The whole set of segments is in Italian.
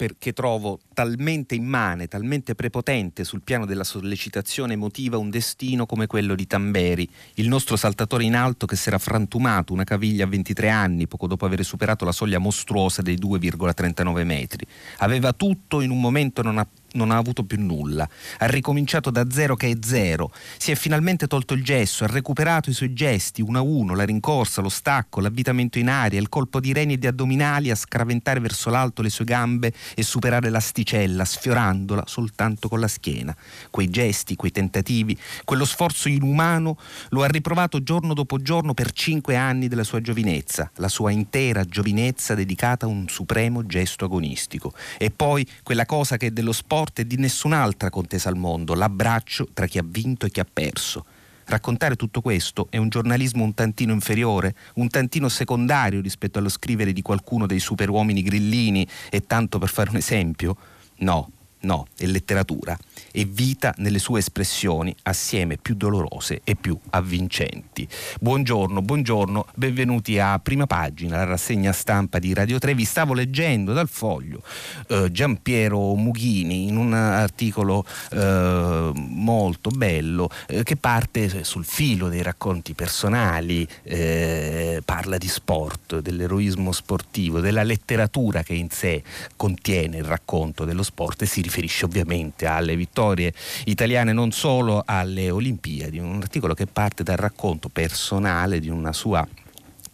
perché trovo talmente immane, talmente prepotente sul piano della sollecitazione emotiva un destino come quello di Tamberi, il nostro saltatore in alto che si era frantumato una caviglia a 23 anni poco dopo aver superato la soglia mostruosa dei 2,39 metri. Aveva tutto in un momento non, non ha avuto più nulla, ha ricominciato da zero che è zero, si è finalmente tolto il gesso, ha recuperato i suoi gesti, uno a uno, la rincorsa, lo stacco, l'avvitamento in aria, il colpo di reni e di addominali a scraventare verso l'alto le sue gambe e superare l'asticella, sfiorandola soltanto con la schiena. Quei gesti, quei tentativi, quello sforzo inumano lo ha riprovato giorno dopo giorno per cinque anni della sua giovinezza, la sua intera giovinezza dedicata a un supremo gesto agonistico. E poi quella cosa che dello sport forte di nessun'altra contesa al mondo, l'abbraccio tra chi ha vinto e chi ha perso. Raccontare tutto questo è un giornalismo un tantino inferiore, un tantino secondario rispetto allo scrivere di qualcuno dei superuomini grillini e tanto per fare un esempio? No, no, è letteratura e vita nelle sue espressioni assieme più dolorose e più avvincenti. Buongiorno, buongiorno, benvenuti a Prima Pagina, la rassegna stampa di Radio 3. Vi stavo leggendo dal foglio eh, Giampiero Mughini in un articolo eh, molto bello eh, che parte sul filo dei racconti personali, eh, parla di sport, dell'eroismo sportivo, della letteratura che in sé contiene il racconto dello sport e si riferisce ovviamente alle vittorie italiane non solo alle Olimpiadi, un articolo che parte dal racconto personale di una sua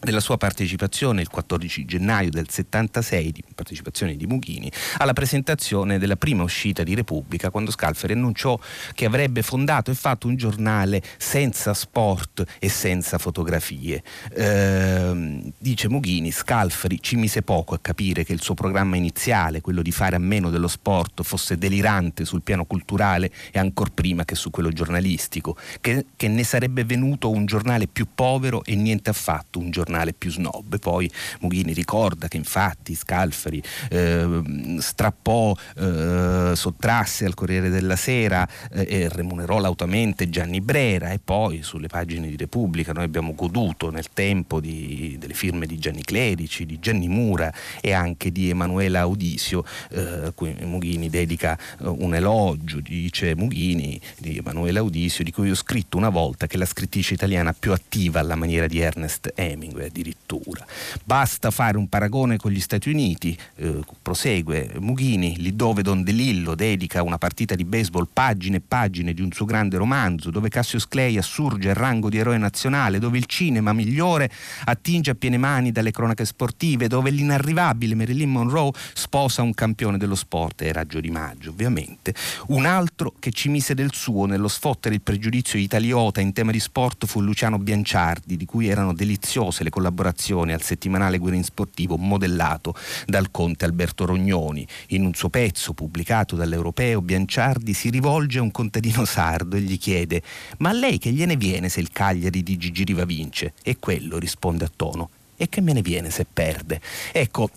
della sua partecipazione il 14 gennaio del 76, di partecipazione di Mughini, alla presentazione della prima uscita di Repubblica, quando Scalfari annunciò che avrebbe fondato e fatto un giornale senza sport e senza fotografie. Eh, dice Mughini, Scalfari ci mise poco a capire che il suo programma iniziale, quello di fare a meno dello sport, fosse delirante sul piano culturale e ancor prima che su quello giornalistico, che, che ne sarebbe venuto un giornale più povero e niente affatto un giornale giornale più snob. Poi Mughini ricorda che infatti Scalfari eh, strappò, eh, sottrasse al Corriere della Sera eh, e remunerò lautamente Gianni Brera e poi sulle pagine di Repubblica noi abbiamo goduto nel tempo di, delle firme di Gianni Clerici, di Gianni Mura e anche di Emanuela Audisio, eh, cui Mughini dedica eh, un elogio, dice Mughini di Emanuela Audisio, di cui ho scritto una volta che la scrittrice italiana più attiva alla maniera di Ernest Hemingway addirittura. Basta fare un paragone con gli Stati Uniti, eh, prosegue Mughini, lì dove Don DeLillo dedica una partita di baseball pagine e pagine di un suo grande romanzo, dove Cassius Clay assurge al rango di eroe nazionale, dove il cinema migliore attinge a piene mani dalle cronache sportive, dove l'inarrivabile Marilyn Monroe sposa un campione dello sport, era Raggio di Maggio ovviamente, un altro che ci mise del suo nello sfottere il pregiudizio italiota in tema di sport fu Luciano Bianciardi, di cui erano deliziose le collaborazione al settimanale Guerin Sportivo modellato dal conte Alberto Rognoni. In un suo pezzo pubblicato dall'Europeo, Bianciardi si rivolge a un contadino sardo e gli chiede «Ma a lei che gliene viene se il Cagliari di Gigi Riva vince?» E quello risponde a tono «E che me ne viene se perde?» Ecco,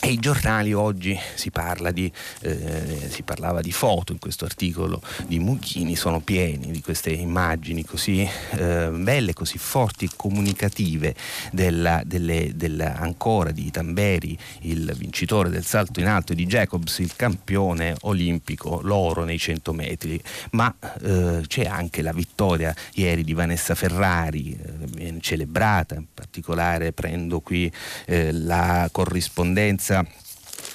e i giornali oggi si, parla di, eh, si parlava di foto in questo articolo di Mughini, sono pieni di queste immagini così eh, belle, così forti e comunicative della, delle, della, ancora di Tamberi, il vincitore del salto in alto, e di Jacobs, il campione olimpico, l'oro nei 100 metri. Ma eh, c'è anche la vittoria ieri di Vanessa Ferrari, eh, celebrata, in particolare prendo qui eh, la corrispondenza Venezia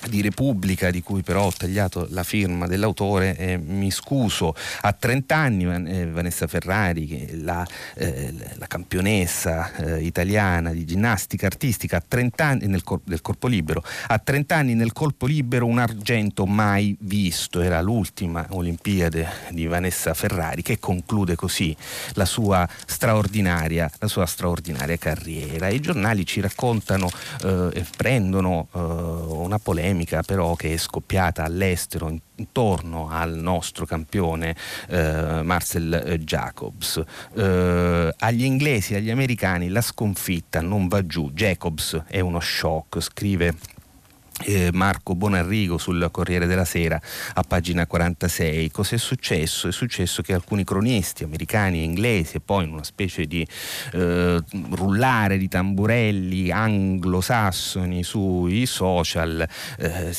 di Repubblica, di cui però ho tagliato la firma dell'autore, eh, mi scuso. A 30 anni eh, Vanessa Ferrari, la, eh, la campionessa eh, italiana di ginnastica artistica, a 30 anni nel cor- del corpo libero, a 30 anni nel colpo libero un argento mai visto, era l'ultima Olimpiade di Vanessa Ferrari che conclude così la sua straordinaria, la sua straordinaria carriera. I giornali ci raccontano eh, e prendono una polemica polemica però che è scoppiata all'estero intorno al nostro campione eh, Marcel eh, Jacobs. Eh, agli inglesi e agli americani la sconfitta non va giù. Jacobs è uno shock, scrive Marco Bonarrigo sul Corriere della Sera a pagina 46. Cos'è successo? È successo che alcuni cronisti americani e inglesi e poi in una specie di eh, rullare di tamburelli anglosassoni sui social eh,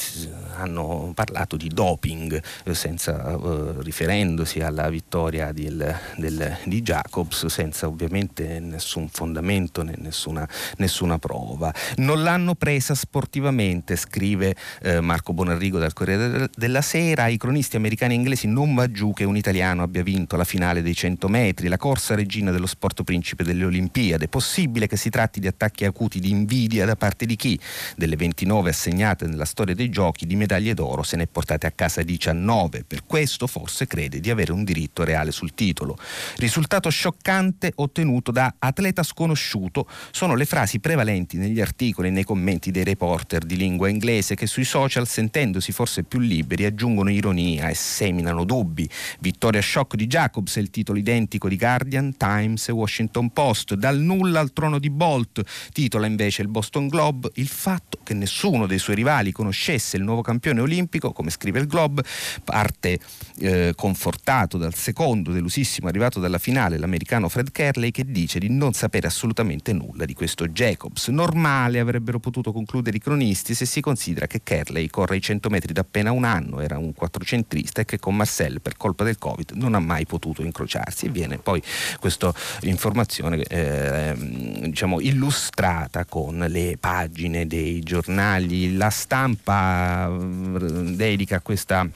hanno parlato di doping eh, eh, riferendosi alla vittoria del, del, di Jacobs senza ovviamente nessun fondamento né nessuna, nessuna prova. Non l'hanno presa sportivamente scrive eh, Marco Bonarrigo dal Corriere della Sera, i cronisti americani e inglesi non va giù che un italiano abbia vinto la finale dei 100 metri, la corsa regina dello sport principe delle Olimpiadi. È possibile che si tratti di attacchi acuti di invidia da parte di chi? Delle 29 assegnate nella storia dei giochi di medaglie d'oro se ne è portate a casa 19. Per questo forse crede di avere un diritto reale sul titolo. Risultato scioccante ottenuto da atleta sconosciuto sono le frasi prevalenti negli articoli e nei commenti dei reporter di lingua inglese che sui social, sentendosi forse più liberi, aggiungono ironia e seminano dubbi. Vittoria shock di Jacobs è il titolo identico di Guardian, Times e Washington Post. Dal nulla al trono di Bolt, titola invece il Boston Globe, il fatto che nessuno dei suoi rivali conoscesse il nuovo campione olimpico, come scrive il Globe, parte eh, confortato dal secondo delusissimo arrivato dalla finale, l'americano Fred Kerley, che dice di non sapere assolutamente nulla di questo Jacobs. Normale avrebbero potuto concludere i cronisti se si considera che Kerley corre i 100 metri da appena un anno, era un quattrocentrista e che con Marcel per colpa del Covid non ha mai potuto incrociarsi. E viene poi questa informazione eh, diciamo, illustrata con le pagine dei giornali, la stampa eh, dedica questa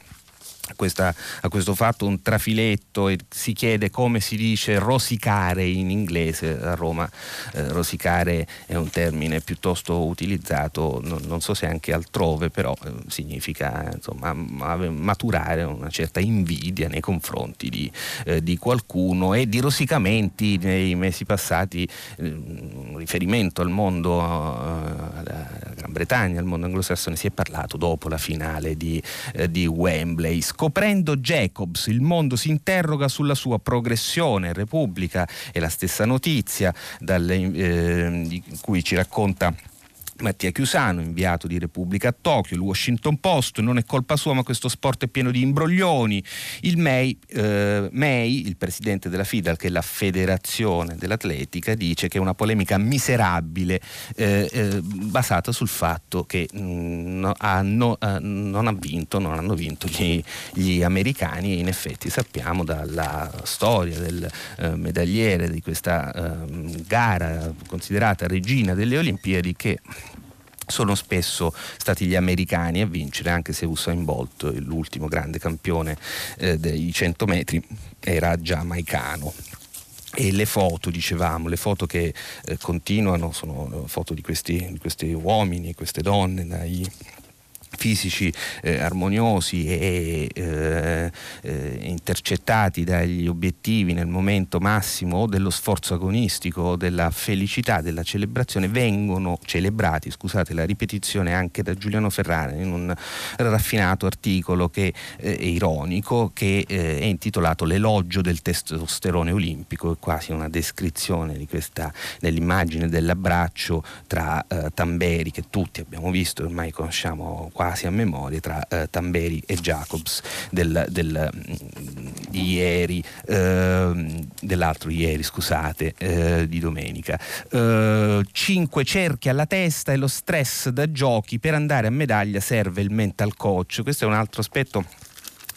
a, questa, a, questo fatto un trafiletto e si chiede come si dice rosicare in inglese a Roma. Eh, rosicare è un termine piuttosto utilizzato, non, non so se anche altrove, però eh, significa insomma, maturare una certa invidia nei confronti di, eh, di, qualcuno e di rosicamenti nei mesi passati, eh, riferimento al mondo, eh, alla Gran Bretagna, al mondo anglosassone, si è parlato dopo la finale di, eh, di Wembley Scoprendo Jacobs, il mondo si interroga sulla sua progressione. Repubblica è la stessa notizia dalle, eh, di cui ci racconta Mattia Chiusano, inviato di Repubblica a Tokyo, il Washington Post, non è colpa sua ma questo sport è pieno di imbroglioni, il MEI, eh, MEI il presidente della FIDAL che è la federazione dell'atletica dice che è una polemica miserabile eh, eh, basata sul fatto che mh, mm, hanno, eh, non, ha vinto, non hanno vinto gli, gli, americani. E in effetti sappiamo dalla storia del eh, medagliere di questa ehm, gara considerata regina delle Olimpiadi che sono spesso stati gli americani a vincere, anche se Usain Bolt, l'ultimo grande campione eh, dei 100 metri, era giamaicano. E le foto, dicevamo, le foto che eh, continuano sono foto di questi, di questi uomini, queste donne, dai fisici eh, armoniosi e eh, eh, intercettati dagli obiettivi nel momento massimo dello sforzo agonistico o della felicità della celebrazione vengono celebrati, scusate la ripetizione anche da Giuliano Ferrara in un raffinato articolo che eh, è ironico che eh, è intitolato L'elogio del testosterone olimpico, è quasi una descrizione questa nell'immagine dell'abbraccio tra eh, Tamberi che tutti abbiamo visto, ormai conosciamo quasi quasi a memoria tra eh, Tamberi e Jacobs del, del, mm, di ieri, eh, dell'altro ieri, scusate, eh, di domenica. Eh, cinque cerchi alla testa e lo stress da giochi per andare a medaglia serve il mental coach. Questo è un altro aspetto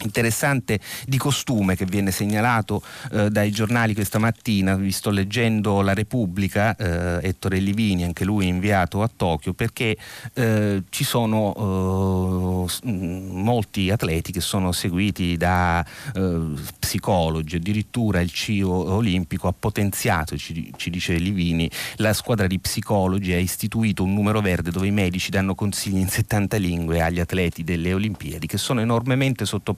interessante di costume che viene segnalato eh, dai giornali questa mattina, vi sto leggendo La Repubblica, eh, Ettore Livini, anche lui inviato a Tokyo, perché eh, ci sono eh, molti atleti che sono seguiti da eh, psicologi, addirittura il CIO olimpico ha potenziato, ci, ci dice Livini, la squadra di psicologi ha istituito un numero verde dove i medici danno consigli in 70 lingue agli atleti delle Olimpiadi che sono enormemente sotto.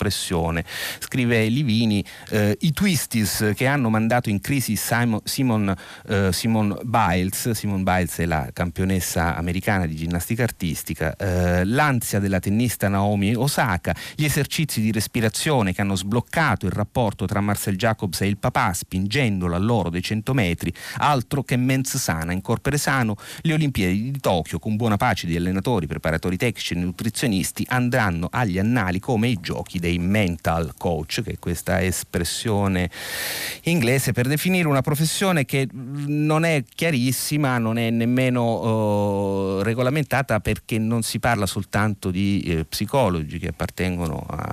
Scrive Livini, eh, i twisties che hanno mandato in crisi Simon, Simon, eh, Simon Biles, Simon Biles è la campionessa americana di ginnastica artistica, eh, l'ansia della tennista Naomi Osaka, gli esercizi di respirazione che hanno sbloccato il rapporto tra Marcel Jacobs e il papà spingendolo all'oro dei 100 metri, altro che mens sana, in corpore sano, le Olimpiadi di Tokyo con buona pace di allenatori, preparatori tecnici e nutrizionisti andranno agli annali come i giochi dei mental coach, che è questa espressione inglese per definire una professione che non è chiarissima, non è nemmeno uh, regolamentata perché non si parla soltanto di eh, psicologi che appartengono a,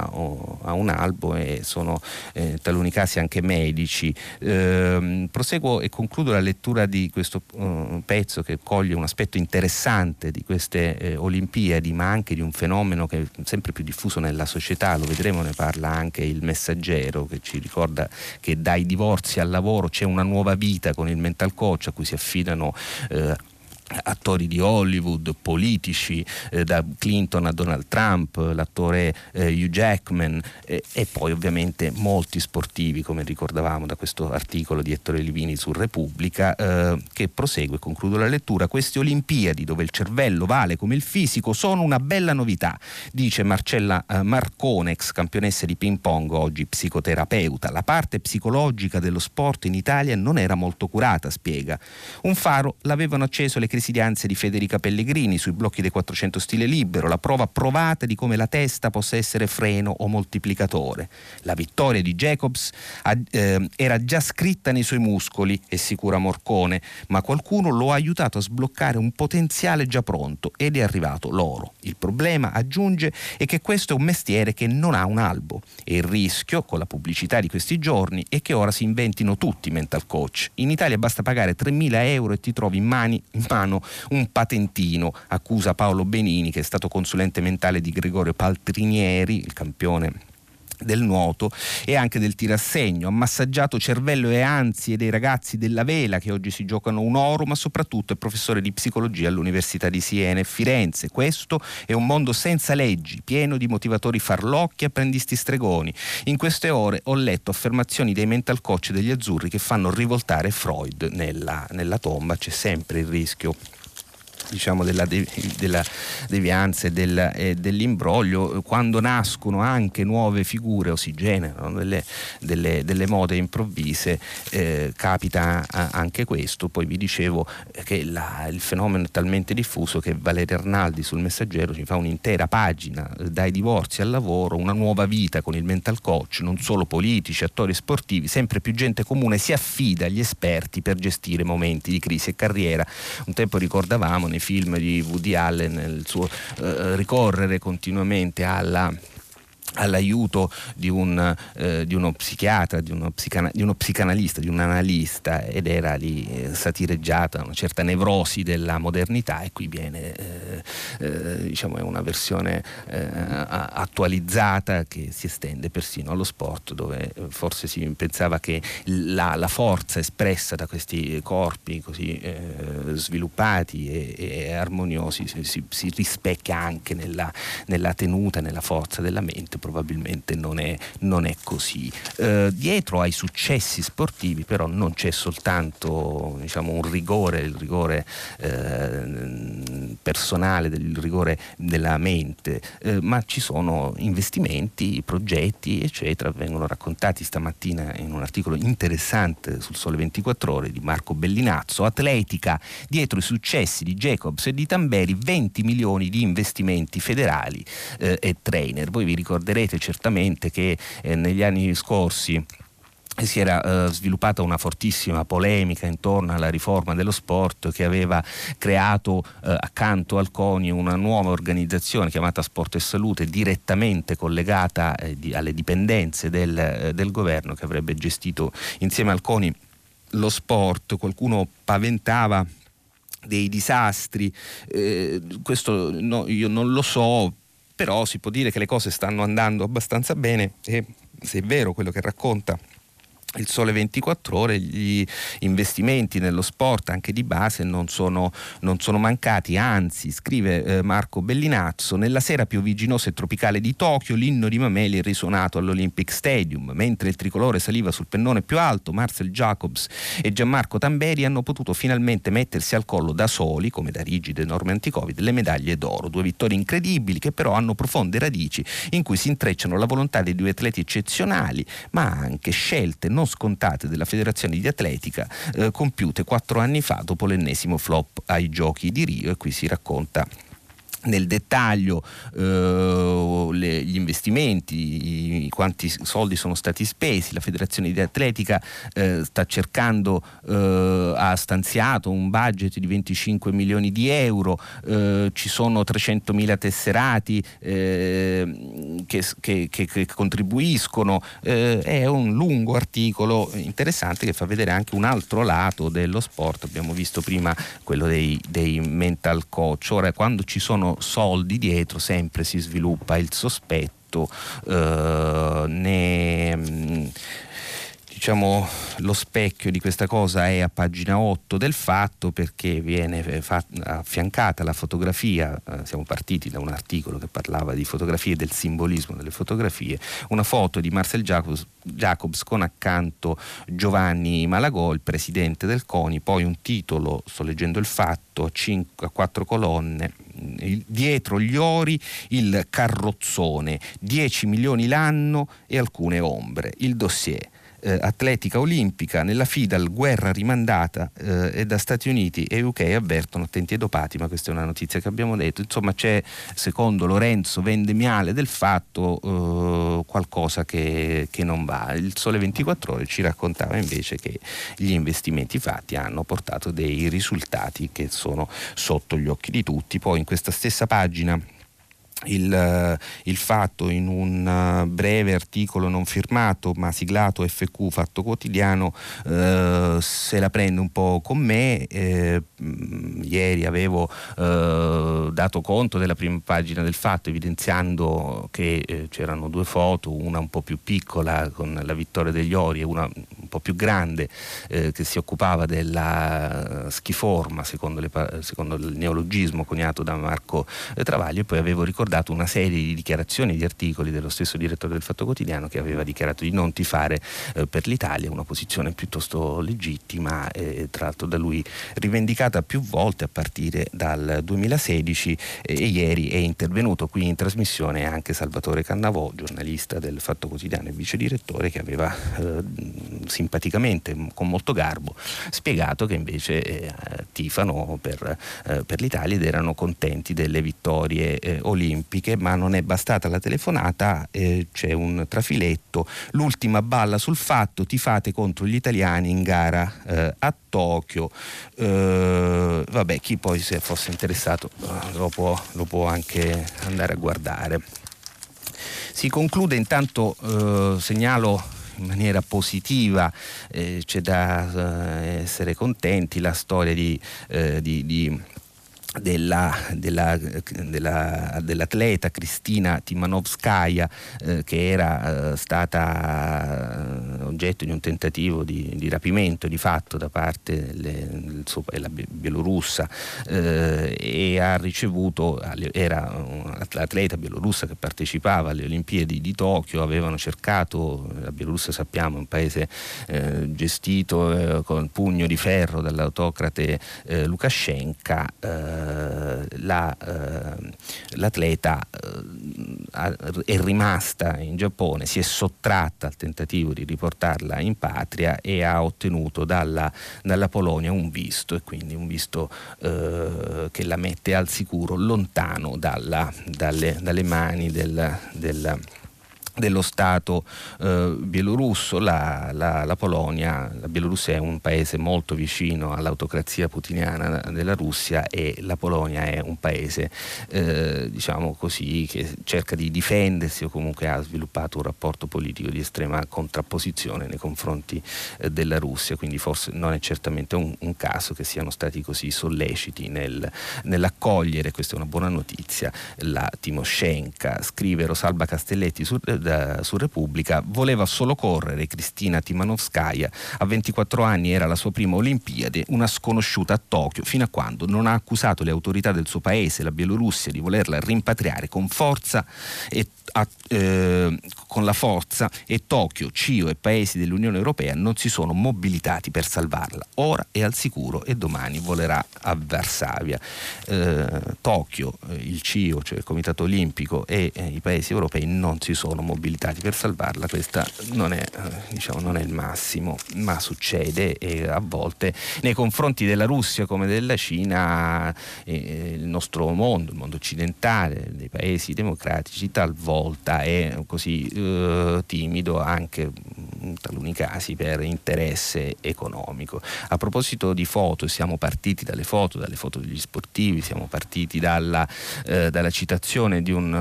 a, un albo e sono eh, in taluni casi anche medici. Eh, proseguo e concludo la lettura di questo uh, pezzo che coglie un aspetto interessante di queste eh, Olimpiadi, ma anche di un fenomeno che è sempre più diffuso nella società, lo vedremo, ne parla anche il messaggero che ci ricorda che dai divorzi al lavoro c'è una nuova vita con il mental coach a cui si affidano eh, attori di Hollywood, politici, eh, da Clinton a Donald Trump, l'attore eh, Hugh Jackman eh, e poi ovviamente molti sportivi, come ricordavamo da questo articolo di Ettore Livini su Repubblica, eh, che prosegue, concludo la lettura, queste Olimpiadi dove il cervello vale come il fisico sono una bella novità, dice Marcella eh, Marcone, ex campionessa di ping pong, oggi psicoterapeuta. La parte psicologica dello sport in Italia non era molto curata, spiega. Un faro l'avevano acceso le presidenze di Federica Pellegrini sui blocchi dei 400 stile libero, la prova provata di come la testa possa essere freno o moltiplicatore. La vittoria di Jacobs eh, era già scritta nei suoi muscoli, è sicura Morcone, ma qualcuno lo ha aiutato a sbloccare un potenziale già pronto ed è arrivato l'oro. Il problema, aggiunge, è che questo è un mestiere che non ha un albo e il rischio, con la pubblicità di questi giorni, è che ora si inventino tutti mental coach. In Italia basta pagare 3.000 euro e ti trovi in, mani, in mano mano un patentino, accusa Paolo Benini che è stato consulente mentale di Gregorio Paltrinieri, il campione del nuoto e anche del tirassegno, ha massaggiato cervello e ansie dei ragazzi della vela che oggi si giocano un oro, ma soprattutto è professore di psicologia all'Università di Siena e Firenze. Questo è un mondo senza leggi, pieno di motivatori farlocchi e apprendisti stregoni. In queste ore ho letto affermazioni dei mental coach degli azzurri che fanno rivoltare Freud nella, nella tomba, c'è sempre il rischio diciamo, della, de, della, devianza e, del, e, dell'imbroglio, quando nascono anche nuove figure o si generano delle, delle, delle mode improvvise, eh, capita anche questo. Poi vi dicevo che la, il fenomeno è talmente diffuso che Valerio Arnaldi sul Messaggero ci fa un'intera pagina eh, dai divorzi al lavoro, una nuova vita con il mental coach, non solo politici, attori sportivi, sempre più gente comune si affida agli esperti per gestire momenti di crisi e carriera. Un tempo ricordavamo nei film di Woody Allen, il suo eh, ricorrere continuamente alla all'aiuto di, un, eh, di, uno psichiatra, di uno, psicana, di uno, psicanalista, di un analista ed era lì eh, satireggiata una certa nevrosi della modernità e qui viene eh, eh diciamo una versione eh, attualizzata che si estende persino allo sport dove eh, forse si pensava che la, la forza espressa da questi corpi così sviluppati e, e armoniosi si, si, si, rispecchia anche nella, nella tenuta, nella forza della mente probabilmente non è, non è così. Eh, dietro ai successi sportivi però non c'è soltanto diciamo, un rigore, il rigore eh, personale, il rigore della mente, eh, ma ci sono investimenti, progetti, eccetera, vengono raccontati stamattina in un articolo interessante sul Sole 24 Ore di Marco Bellinazzo, Atletica, dietro i successi di Jacobs e di Tamberi 20 milioni di investimenti federali eh, e trainer. Voi vi ricorderete ricorderete certamente che eh, negli anni scorsi si era eh, sviluppata una fortissima polemica intorno alla riforma dello sport che aveva creato eh, accanto al CONI una nuova organizzazione chiamata Sport e Salute direttamente collegata eh, di, alle dipendenze del, eh, del, governo che avrebbe gestito insieme al CONI lo sport. Qualcuno paventava dei disastri, eh, questo no, io non lo so, però si può dire che le cose stanno andando abbastanza bene e se è vero quello che racconta il sole 24 ore, gli investimenti nello sport anche di base non sono, non sono mancati, anzi scrive eh, Marco Bellinazzo, nella sera piovigginosa e tropicale di Tokyo l'inno di Mameli è risuonato all'Olympic Stadium, mentre il tricolore saliva sul pennone più alto, Marcel Jacobs e Gianmarco Tamberi hanno potuto finalmente mettersi al collo da soli, come da rigide norme anti-Covid, le medaglie d'oro, due vittorie incredibili che però hanno profonde radici in cui si intrecciano la volontà di due atleti eccezionali, ma anche scelte non scontate della Federazione di Atletica eh, compiute quattro anni fa dopo l'ennesimo flop ai giochi di Rio e qui si racconta nel dettaglio eh, le, gli investimenti, i, quanti soldi sono stati spesi, la federazione di atletica eh, sta cercando, eh, ha stanziato un budget di 25 milioni di euro, eh, ci sono 300 mila tesserati eh, che, che, che, che, contribuiscono, eh, è un lungo articolo interessante che fa vedere anche un altro lato dello sport, abbiamo visto prima quello dei, dei mental coach, ora quando ci sono soldi dietro sempre si sviluppa il sospetto, eh, ne, diciamo, lo specchio di questa cosa è a pagina 8 del fatto perché viene affiancata la fotografia, eh, siamo partiti da un articolo che parlava di fotografie e del simbolismo delle fotografie, una foto di Marcel Jacobs, Jacobs con accanto Giovanni Malagò, il presidente del CONI, poi un titolo, sto leggendo il fatto, a, cinque, a quattro colonne, dietro gli ori il carrozzone, 10 milioni l'anno e alcune ombre, il dossier eh, atletica olimpica, nella FIDAL guerra rimandata eh, e da Stati Uniti e UK avvertono attenti ai dopati, ma questa è una notizia che abbiamo detto. Insomma c'è, secondo Lorenzo Vendemiale, del fatto eh, qualcosa che, che, non va. Il Sole 24 Ore ci raccontava invece che gli investimenti fatti hanno portato dei risultati che sono sotto gli occhi di tutti. Poi in questa stessa pagina il, il, fatto in un uh, breve articolo non firmato ma siglato FQ Fatto Quotidiano eh, se la prende un po' con me. Eh, ieri avevo eh, dato conto della prima pagina del fatto evidenziando che eh, c'erano due foto una un po' più piccola con la vittoria degli Ori e una un po' più grande eh, che si occupava della schiforma secondo, le, secondo il neologismo coniato da Marco Travaglio e poi avevo ricordato ricordato una serie di dichiarazioni di articoli dello stesso direttore del Fatto Quotidiano che aveva dichiarato di non tifare eh, per l'Italia, una posizione piuttosto legittima e tra l'altro da lui rivendicata più volte a partire dal 2016 eh, e ieri è intervenuto qui in trasmissione anche Salvatore Cannavò, giornalista del Fatto Quotidiano e vice direttore che aveva eh, simpaticamente, con molto garbo, spiegato che invece eh, tifano per, eh, per, l'Italia ed erano contenti delle vittorie eh, olimpiche olimpiche, ma non è bastata la telefonata, eh, c'è un trafiletto, l'ultima balla sul fatto, tifate contro gli italiani in gara eh, a Tokyo, eh, vabbè chi poi se fosse interessato eh, lo può, lo può anche andare a guardare. Si conclude intanto, eh, segnalo in maniera positiva, eh, c'è da essere contenti, la storia di, di, di della, della, della, dell'atleta Cristina Timanovskaya eh, che era eh, stata eh, oggetto di un tentativo di, di rapimento di fatto da parte della bielorussa eh, e ha ricevuto, era un'atleta bielorussa che partecipava alle Olimpiadi di Tokyo, avevano cercato, la Bielorussia sappiamo è un paese eh, gestito eh, con pugno di ferro dall'autocrate Lukashenko la, eh, l'atleta eh, è rimasta in Giappone, si è sottratta al tentativo di riportarla in patria e ha ottenuto dalla, dalla Polonia un visto e quindi un visto che la mette al sicuro lontano dalla, dalle, dalle, mani del, del dello Stato eh, bielorusso, la, la, la, Polonia, la Bielorussia è un paese molto vicino all'autocrazia putiniana della Russia e la Polonia è un paese eh, diciamo così, che cerca di difendersi o comunque ha sviluppato un rapporto politico di estrema contrapposizione nei confronti eh, della Russia, quindi forse non è certamente un, un caso che siano stati così solleciti nel, nell'accogliere, questa è una buona notizia, la Timoshenka, scrive Rosalba Castelletti su, da, su Repubblica, voleva solo correre Cristina Timanovskaya, a 24 anni era la sua prima Olimpiade, una sconosciuta a Tokyo, fino a quando non ha accusato le autorità del suo paese, la Bielorussia, di volerla rimpatriare con forza e a, eh, con la forza e Tokyo, CIO e paesi dell'Unione Europea non si sono mobilitati per salvarla. Ora è al sicuro e domani volerà a Varsavia. Eh, Tokyo, eh, il CIO, cioè il Comitato Olimpico e eh, i paesi europei non si sono mobilitati per salvarla. Questo non, eh, diciamo, non è, il massimo, ma succede e a volte nei confronti della Russia come della Cina eh, il nostro mondo, il mondo occidentale, dei paesi democratici talvolta è così eh, timido anche in taluni casi per interesse economico. A proposito di foto, siamo partiti dalle foto, dalle foto degli sportivi, siamo partiti dalla, eh, dalla citazione di un uh,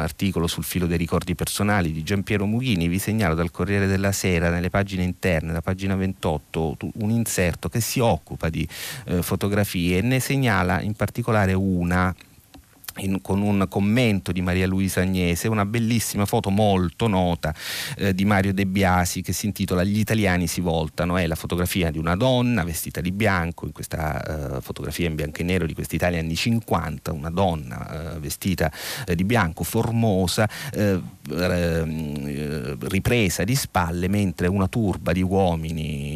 articolo sul filo dei ricordi personali di Giampiero Mughini, vi segnalo dal Corriere della Sera, nelle pagine interne, la pagina 28, un inserto che si occupa di eh, fotografie e ne segnala in particolare una in, con un commento di Maria Luisa Agnese, una bellissima foto molto nota eh, di Mario De Biasi che si intitola Gli italiani si voltano, è la fotografia di una donna vestita di bianco, in questa eh, fotografia in bianco e nero di quest'Italia anni 50, una donna eh, vestita eh, di bianco, formosa, eh, eh, ripresa di spalle mentre una turba di uomini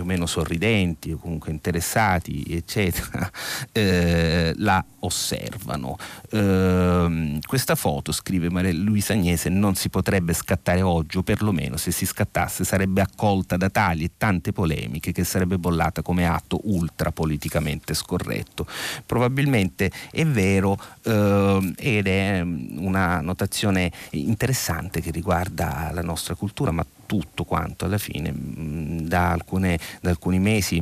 più o meno sorridenti o comunque interessati, eccetera, la osservano. Uh, questa foto, scrive Maria Luisa Agnese, non si potrebbe scattare oggi o perlomeno se si scattasse sarebbe accolta da tali e tante polemiche che sarebbe bollata come atto ultra politicamente scorretto. Probabilmente è vero uh, ed è una notazione interessante che riguarda la nostra cultura, ma tutto quanto. Alla fine da, alcune, da alcuni mesi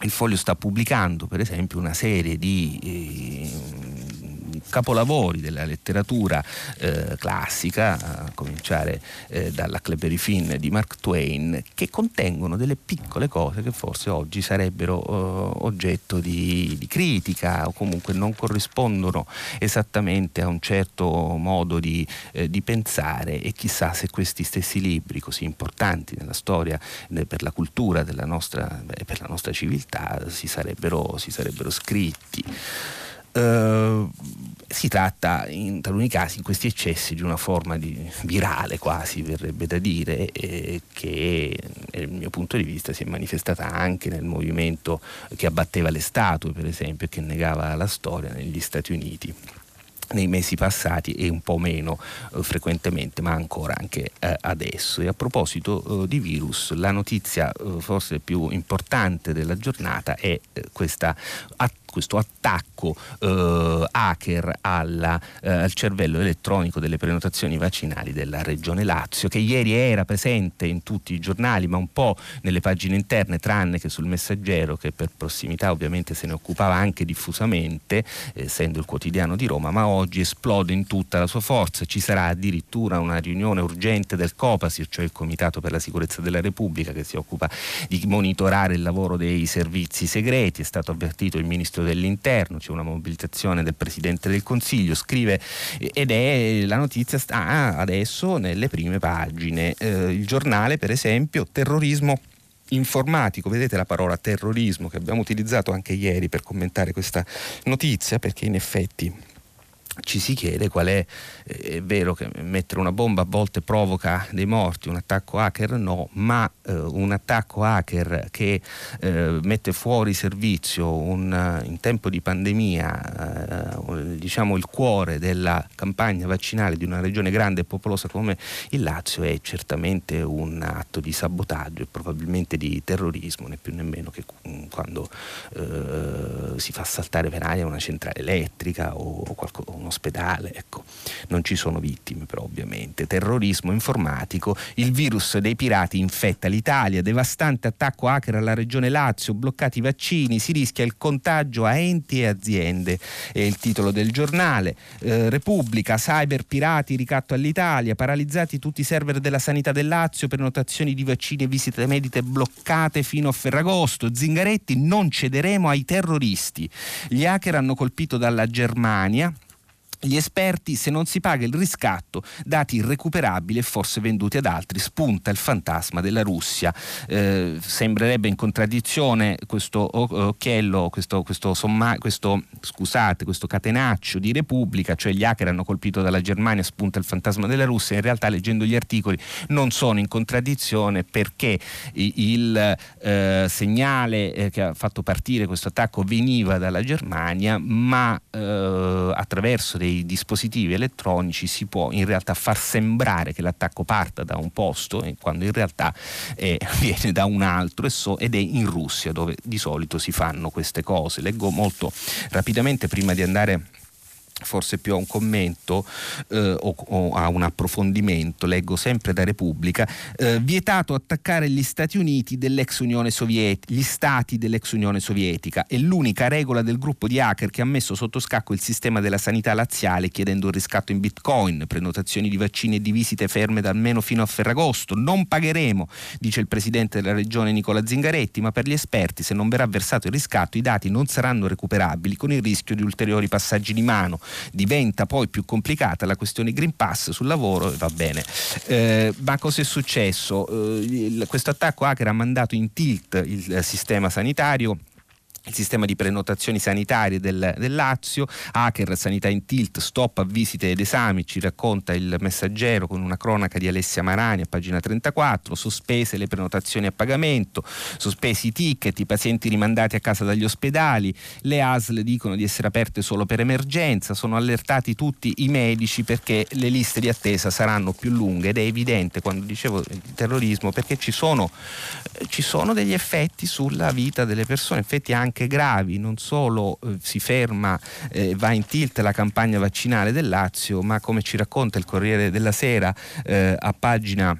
il Foglio sta pubblicando per esempio una serie di eh, capolavori della letteratura eh, classica, a cominciare eh, dalla Clebery Finn di Mark Twain, che contengono delle piccole cose che forse oggi sarebbero eh, oggetto di, di, critica o comunque non corrispondono esattamente a un certo modo di, eh, di pensare e chissà se questi stessi libri così importanti nella storia, per la cultura beh, per la nostra civiltà si sarebbero, si sarebbero scritti. Uh, si tratta in taluni casi, in questi eccessi, di una forma di virale quasi, verrebbe da dire, eh, che dal mio punto di vista si è manifestata anche nel movimento che abbatteva le statue, per esempio, e che negava la storia negli Stati Uniti nei mesi passati e un po' meno eh, frequentemente, ma ancora anche eh, adesso. E a proposito eh, di virus, la notizia eh, forse più importante della giornata è eh, questa attività questo attacco eh, hacker alla, eh, al cervello elettronico delle prenotazioni vaccinali della Regione Lazio, che ieri era presente in tutti i giornali, ma un po' nelle pagine interne, tranne che sul messaggero, che per prossimità ovviamente se ne occupava anche diffusamente, essendo il quotidiano di Roma, ma oggi esplode in tutta la sua forza. Ci sarà addirittura una riunione urgente del COPASIR, cioè il Comitato per la Sicurezza della Repubblica, che si occupa di monitorare il lavoro dei servizi segreti. È stato avvertito il ministro dell'Interno, c'è una mobilitazione del Presidente del Consiglio, scrive ed è la notizia sta adesso nelle prime pagine. Eh, il giornale, per esempio, terrorismo informatico, vedete la parola terrorismo che abbiamo utilizzato anche ieri per commentare questa notizia, perché in effetti ci si chiede qual è, eh, è vero che mettere una bomba a volte provoca dei morti, un attacco hacker no, ma eh, un attacco hacker che eh, mette fuori servizio un, in tempo di pandemia eh, diciamo il cuore della campagna vaccinale di una regione grande e popolosa come il Lazio è certamente un atto di sabotaggio e probabilmente di terrorismo, né più nemmeno che quando eh, si fa saltare per aria una centrale elettrica o, o qualcosa un ospedale, ecco. non ci sono vittime però ovviamente. Terrorismo informatico, il virus dei pirati infetta l'Italia, devastante attacco hacker alla regione Lazio, bloccati i vaccini, si rischia il contagio a enti e aziende. È il titolo del giornale. Eh, Repubblica, cyber pirati, ricatto all'Italia, paralizzati tutti i server della sanità del Lazio, prenotazioni di vaccini e visite mediche bloccate fino a Ferragosto. Zingaretti, non cederemo ai terroristi. Gli hacker hanno colpito dalla Germania gli esperti, se non si paga il riscatto, dati irrecuperabili e forse venduti ad altri, spunta il fantasma della Russia. Eh, sembrerebbe in contraddizione questo occhiello, questo, questo, somma, questo, scusate, questo catenaccio di Repubblica, cioè gli hacker hanno colpito dalla Germania, spunta il fantasma della Russia. In realtà, leggendo gli articoli, non sono in contraddizione perché il eh, segnale eh, che ha fatto partire questo attacco veniva dalla Germania, ma eh, attraverso dei dei dispositivi elettronici si può in realtà far sembrare che l'attacco parta da un posto quando in realtà eh, viene da un altro ed è in Russia dove di solito si fanno queste cose. Leggo molto rapidamente prima di andare forse più a un commento eh, o, o, a un approfondimento, leggo sempre da Repubblica, eh, vietato attaccare gli Stati Uniti dell'ex Unione Sovietica, gli stati dell'ex Unione Sovietica, è l'unica regola del gruppo di hacker che ha messo sotto scacco il sistema della sanità laziale chiedendo un riscatto in bitcoin, prenotazioni di vaccini e di visite ferme da almeno fino a Ferragosto, non pagheremo, dice il presidente della regione Nicola Zingaretti, ma per gli esperti se non verrà versato il riscatto i dati non saranno recuperabili con il rischio di ulteriori passaggi di mano diventa poi più complicata la questione Green Pass sul lavoro e va bene. Eh, ma cosa è successo? Eh, questo attacco hacker ha mandato in tilt il sistema sanitario il sistema di prenotazioni sanitarie del, del, Lazio, hacker sanità in tilt, stop a visite ed esami, ci racconta il messaggero con una cronaca di Alessia Marani a pagina 34, sospese le prenotazioni a pagamento, sospesi i ticket, i pazienti rimandati a casa dagli ospedali, le ASL dicono di essere aperte solo per emergenza, sono allertati tutti i medici perché le liste di attesa saranno più lunghe ed è evidente quando dicevo il terrorismo perché ci sono, ci sono degli effetti sulla vita delle persone, effetti anche anche gravi, non solo eh, si ferma, eh, va in tilt la campagna vaccinale del Lazio, ma come ci racconta il Corriere della Sera eh, a pagina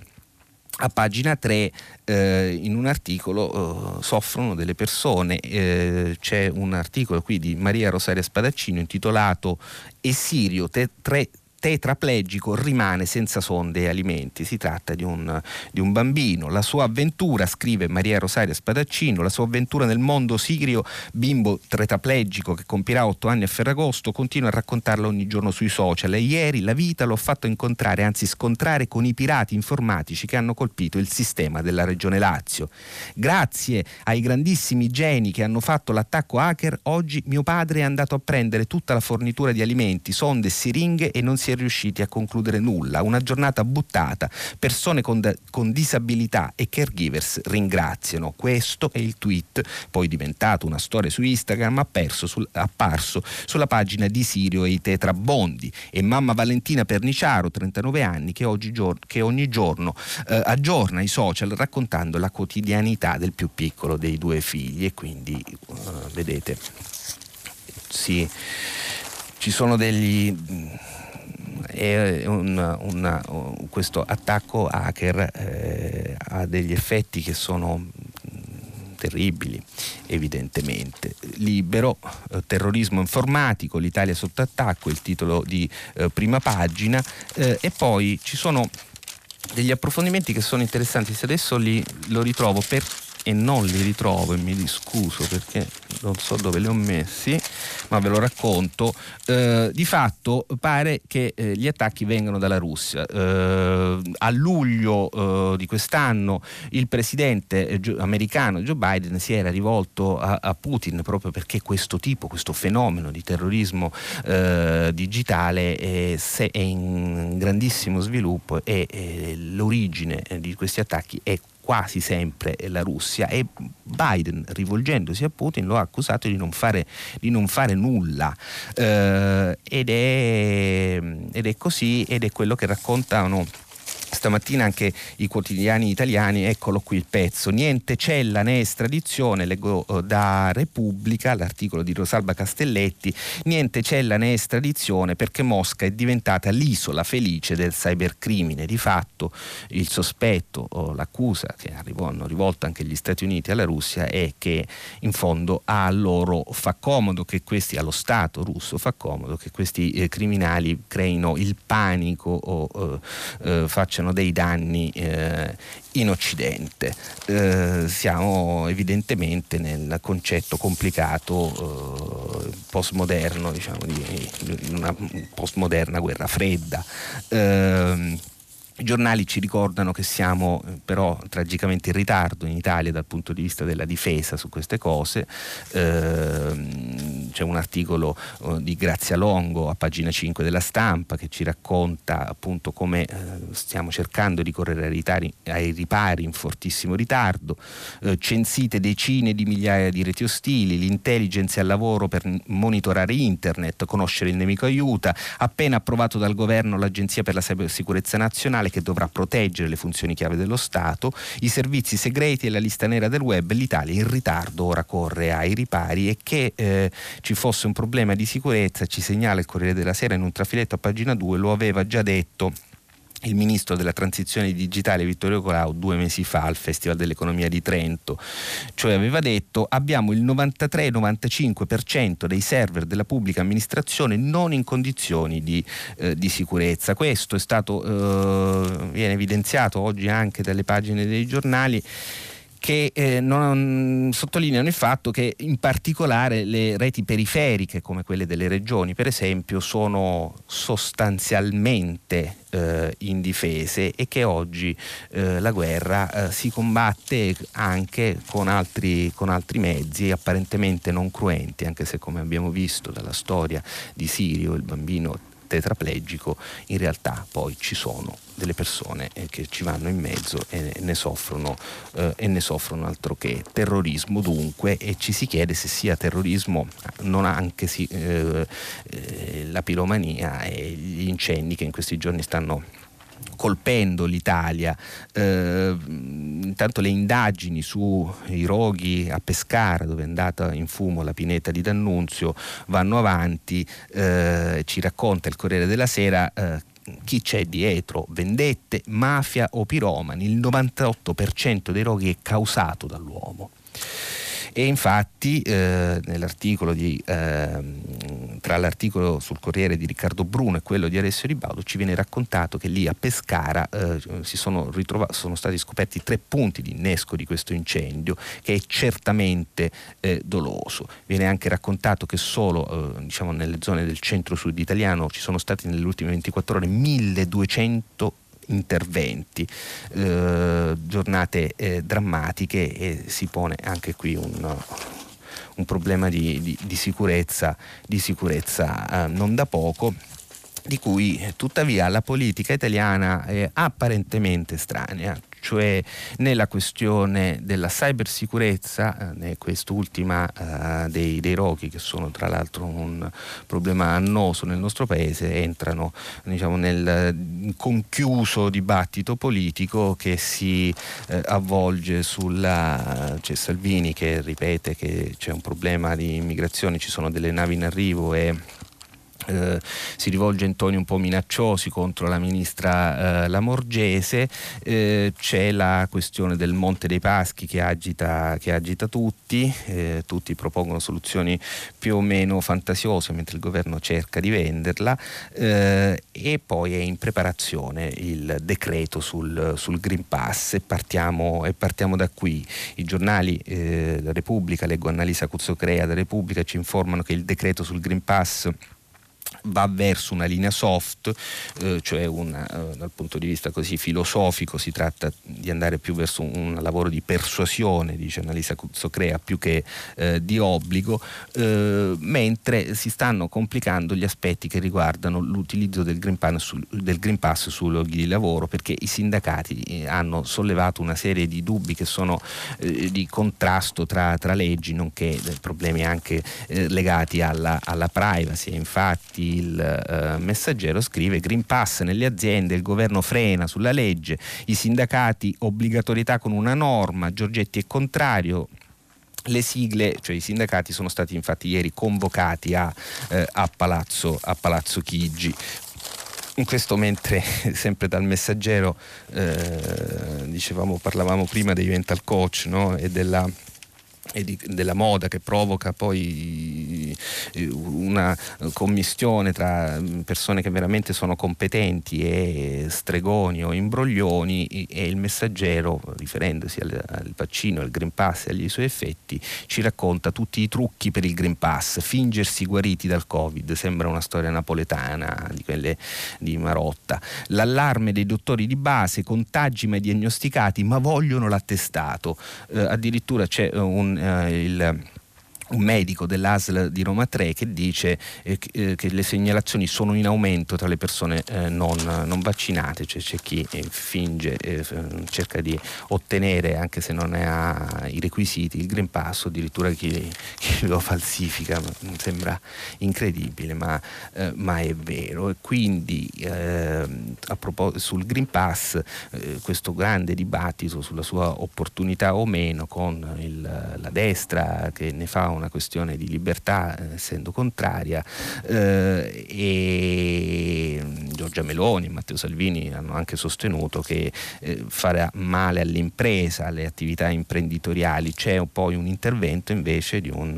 a pagina 3 eh, in un articolo eh, soffrono delle persone, eh, c'è un articolo qui di Maria Rosaria Spadaccino intitolato Esirio, te, tre tetraplegico rimane senza sonde e alimenti. Si tratta di un, di un, bambino. La sua avventura, scrive Maria Rosaria Spadaccino, la sua avventura nel mondo sirio, bimbo tetraplegico che compirà otto anni a Ferragosto, continua a raccontarla ogni giorno sui social e ieri la vita l'ho fatto incontrare, anzi scontrare con i pirati informatici che hanno colpito il sistema della regione Lazio. Grazie ai grandissimi geni che hanno fatto l'attacco hacker, oggi mio padre è andato a prendere tutta la fornitura di alimenti, sonde e siringhe e non si è riusciti a concludere nulla, una giornata buttata, persone con, con disabilità e caregivers ringraziano. Questo è il tweet, poi diventato una storia su Instagram, sul, apparso sulla pagina di Sirio e i tetrabondi. E mamma Valentina Perniciaro, 39 anni, che, oggi, che ogni giorno eh, aggiorna i social raccontando la quotidianità del più piccolo dei due figli e quindi uh, vedete sì, ci sono degli è un, una, questo attacco hacker eh, ha degli effetti che sono terribili, evidentemente. Libero, eh, terrorismo informatico, l'Italia sotto attacco, il titolo di eh, prima pagina eh, e poi ci sono degli approfondimenti che sono interessanti, se adesso li, lo ritrovo per e non li ritrovo e mi discuso perché non so dove li ho messi, ma ve lo racconto. Eh, di fatto pare che eh, gli attacchi vengano dalla Russia. Eh, a luglio eh, di quest'anno il presidente eh, americano Joe Biden si era rivolto a, a, Putin proprio perché questo tipo, questo fenomeno di terrorismo eh, digitale è, è, in grandissimo sviluppo e l'origine di questi attacchi è quasi sempre la Russia e Biden rivolgendosi a Putin lo ha accusato di non fare, di non fare nulla. Eh, ed, è, ed è così ed è quello che raccontano stamattina anche i quotidiani italiani, eccolo qui il pezzo, niente cella né estradizione, leggo eh, da Repubblica, l'articolo di Rosalba Castelletti, niente cella né estradizione perché Mosca è diventata l'isola felice del cybercrimine. Di fatto il sospetto o l'accusa che hanno rivolto anche gli Stati Uniti alla Russia è che in fondo a loro fa comodo che questi, allo Stato russo fa comodo che questi eh, criminali creino il panico o eh, eh facciano facciano dei danni eh, in Occidente. Eh, siamo evidentemente nel concetto complicato eh, postmoderno, diciamo, di, una postmoderna guerra fredda. Eh, i giornali ci ricordano che siamo eh, però tragicamente in ritardo in Italia dal punto di vista della difesa su queste cose. Eh, c'è un articolo eh, di Grazia Longo a pagina 5 della stampa che ci racconta appunto come eh, stiamo cercando di correre ai, ritari, ai ripari in fortissimo ritardo. Eh, censite decine di migliaia di reti ostili, l'intelligence al lavoro per monitorare internet, conoscere il nemico aiuta. Appena approvato dal governo l'Agenzia per la Cybersicurezza Nazionale nazionale che dovrà proteggere le funzioni chiave dello Stato, i servizi segreti e la lista nera del web, l'Italia in ritardo ora corre ai ripari. E che eh, ci fosse un problema di sicurezza, ci segnala il Corriere della Sera in un trafiletto a pagina 2, lo aveva già detto il ministro della transizione digitale Vittorio Colau due mesi fa al Festival dell'Economia di Trento, cioè aveva detto abbiamo il 93-95% dei server della pubblica amministrazione non in condizioni di, eh, di sicurezza. Questo è stato, eh, viene evidenziato oggi anche dalle pagine dei giornali che eh, non, sottolineano il fatto che in particolare le reti periferiche come quelle delle regioni per esempio sono sostanzialmente eh, indifese e che oggi eh, la guerra eh, si combatte anche con altri, con altri mezzi apparentemente non cruenti anche se come abbiamo visto dalla storia di Sirio il bambino tetraplegico, in realtà poi ci sono delle persone eh, che ci vanno in mezzo e ne soffrono, eh, e ne soffrono altro che terrorismo dunque e ci si chiede se sia terrorismo non anche si, eh, eh la piromania e gli incendi che in questi giorni stanno colpendo l'Italia. Eh, intanto le indagini sui roghi a Pescara, dove è andata in fumo la pineta di D'Annunzio, vanno avanti. Eh, ci racconta il Corriere della Sera. Eh, chi c'è dietro, vendette, mafia o piromani, il 98% dei roghi è causato dall'uomo. E infatti eh, di, eh, tra l'articolo sul Corriere di Riccardo Bruno e quello di Alessio Ribaudo ci viene raccontato che lì a Pescara eh, sono, ritrova- sono, stati scoperti tre punti di innesco di questo incendio che è certamente eh, doloso. Viene anche raccontato che solo eh, diciamo, nelle zone del centro-sud italiano ci sono stati nelle ultime 24 ore 1200 interventi, eh, giornate eh, drammatiche e si pone anche qui un, un problema di, di, di, sicurezza, di sicurezza eh, non da poco di cui tuttavia la politica italiana è apparentemente estranea, cioè nella questione della cybersicurezza, eh, quest'ultima eh, dei, dei roghi che sono tra l'altro un problema annoso nel nostro paese, entrano diciamo, nel conchiuso dibattito politico che si eh, avvolge sulla... c'è Salvini che ripete che c'è un problema di immigrazione, ci sono delle navi in arrivo e eh, si rivolge in toni un po' minacciosi contro la ministra eh, Lamorgese, eh, c'è la questione del Monte dei Paschi che agita, che agita tutti, eh, tutti propongono soluzioni più o meno fantasiose mentre il governo cerca di venderla. Eh, e poi è in preparazione il decreto sul, sul Green Pass. E partiamo, e partiamo, da qui. I giornali, eh, la Repubblica, leggo Annalisa Cuzzocrea da Repubblica, ci informano che il decreto sul Green Pass va verso una linea soft, eh, cioè una, eh, dal punto di vista così filosofico si tratta di andare più verso un, lavoro di persuasione, dice Annalisa Cuzzocrea, più che eh, di obbligo, eh, mentre si stanno complicando gli aspetti che riguardano l'utilizzo del Green Pass, del Green Pass sui luoghi di lavoro, perché i sindacati eh, hanno sollevato una serie di dubbi che sono eh, di contrasto tra, tra leggi, nonché problemi anche legati alla, alla privacy. Infatti il eh, messaggero scrive Green Pass nelle aziende, il governo frena sulla legge, i sindacati obbligatorietà con una norma, Giorgetti è contrario, le sigle, cioè i sindacati sono stati infatti ieri convocati a, eh, a, Palazzo, a Palazzo, Chigi. Questo mentre, sempre dal messaggero, eh, dicevamo, parlavamo prima dei mental coach no? e della e di, della moda che provoca poi eh, una commistione tra persone che veramente sono competenti e stregoni o imbroglioni e il messaggero, riferendosi al, al vaccino, al Green Pass e agli suoi effetti, ci racconta tutti i trucchi per il Green Pass, fingersi guariti dal Covid, sembra una storia napoletana di quelle di Marotta, l'allarme dei dottori di base, contagi mai diagnosticati ma vogliono l'attestato, eh, addirittura c'è un eh, il un medico dell'ASL di Roma 3 che dice eh, eh, che le segnalazioni sono in aumento tra le persone eh, non, non, vaccinate, cioè c'è chi eh, finge, eh, cerca di ottenere, anche se non ha i requisiti, il Green Pass, addirittura chi, chi lo falsifica, sembra incredibile, ma, eh, ma è vero. E quindi a proposito sul Green Pass, questo grande dibattito sulla sua opportunità o meno con il, la destra che ne fa una questione di libertà, eh, essendo contraria, eh, e Giorgia Meloni e Matteo Salvini hanno anche sostenuto che eh, farà male all'impresa, alle attività imprenditoriali. C'è poi un intervento invece di un,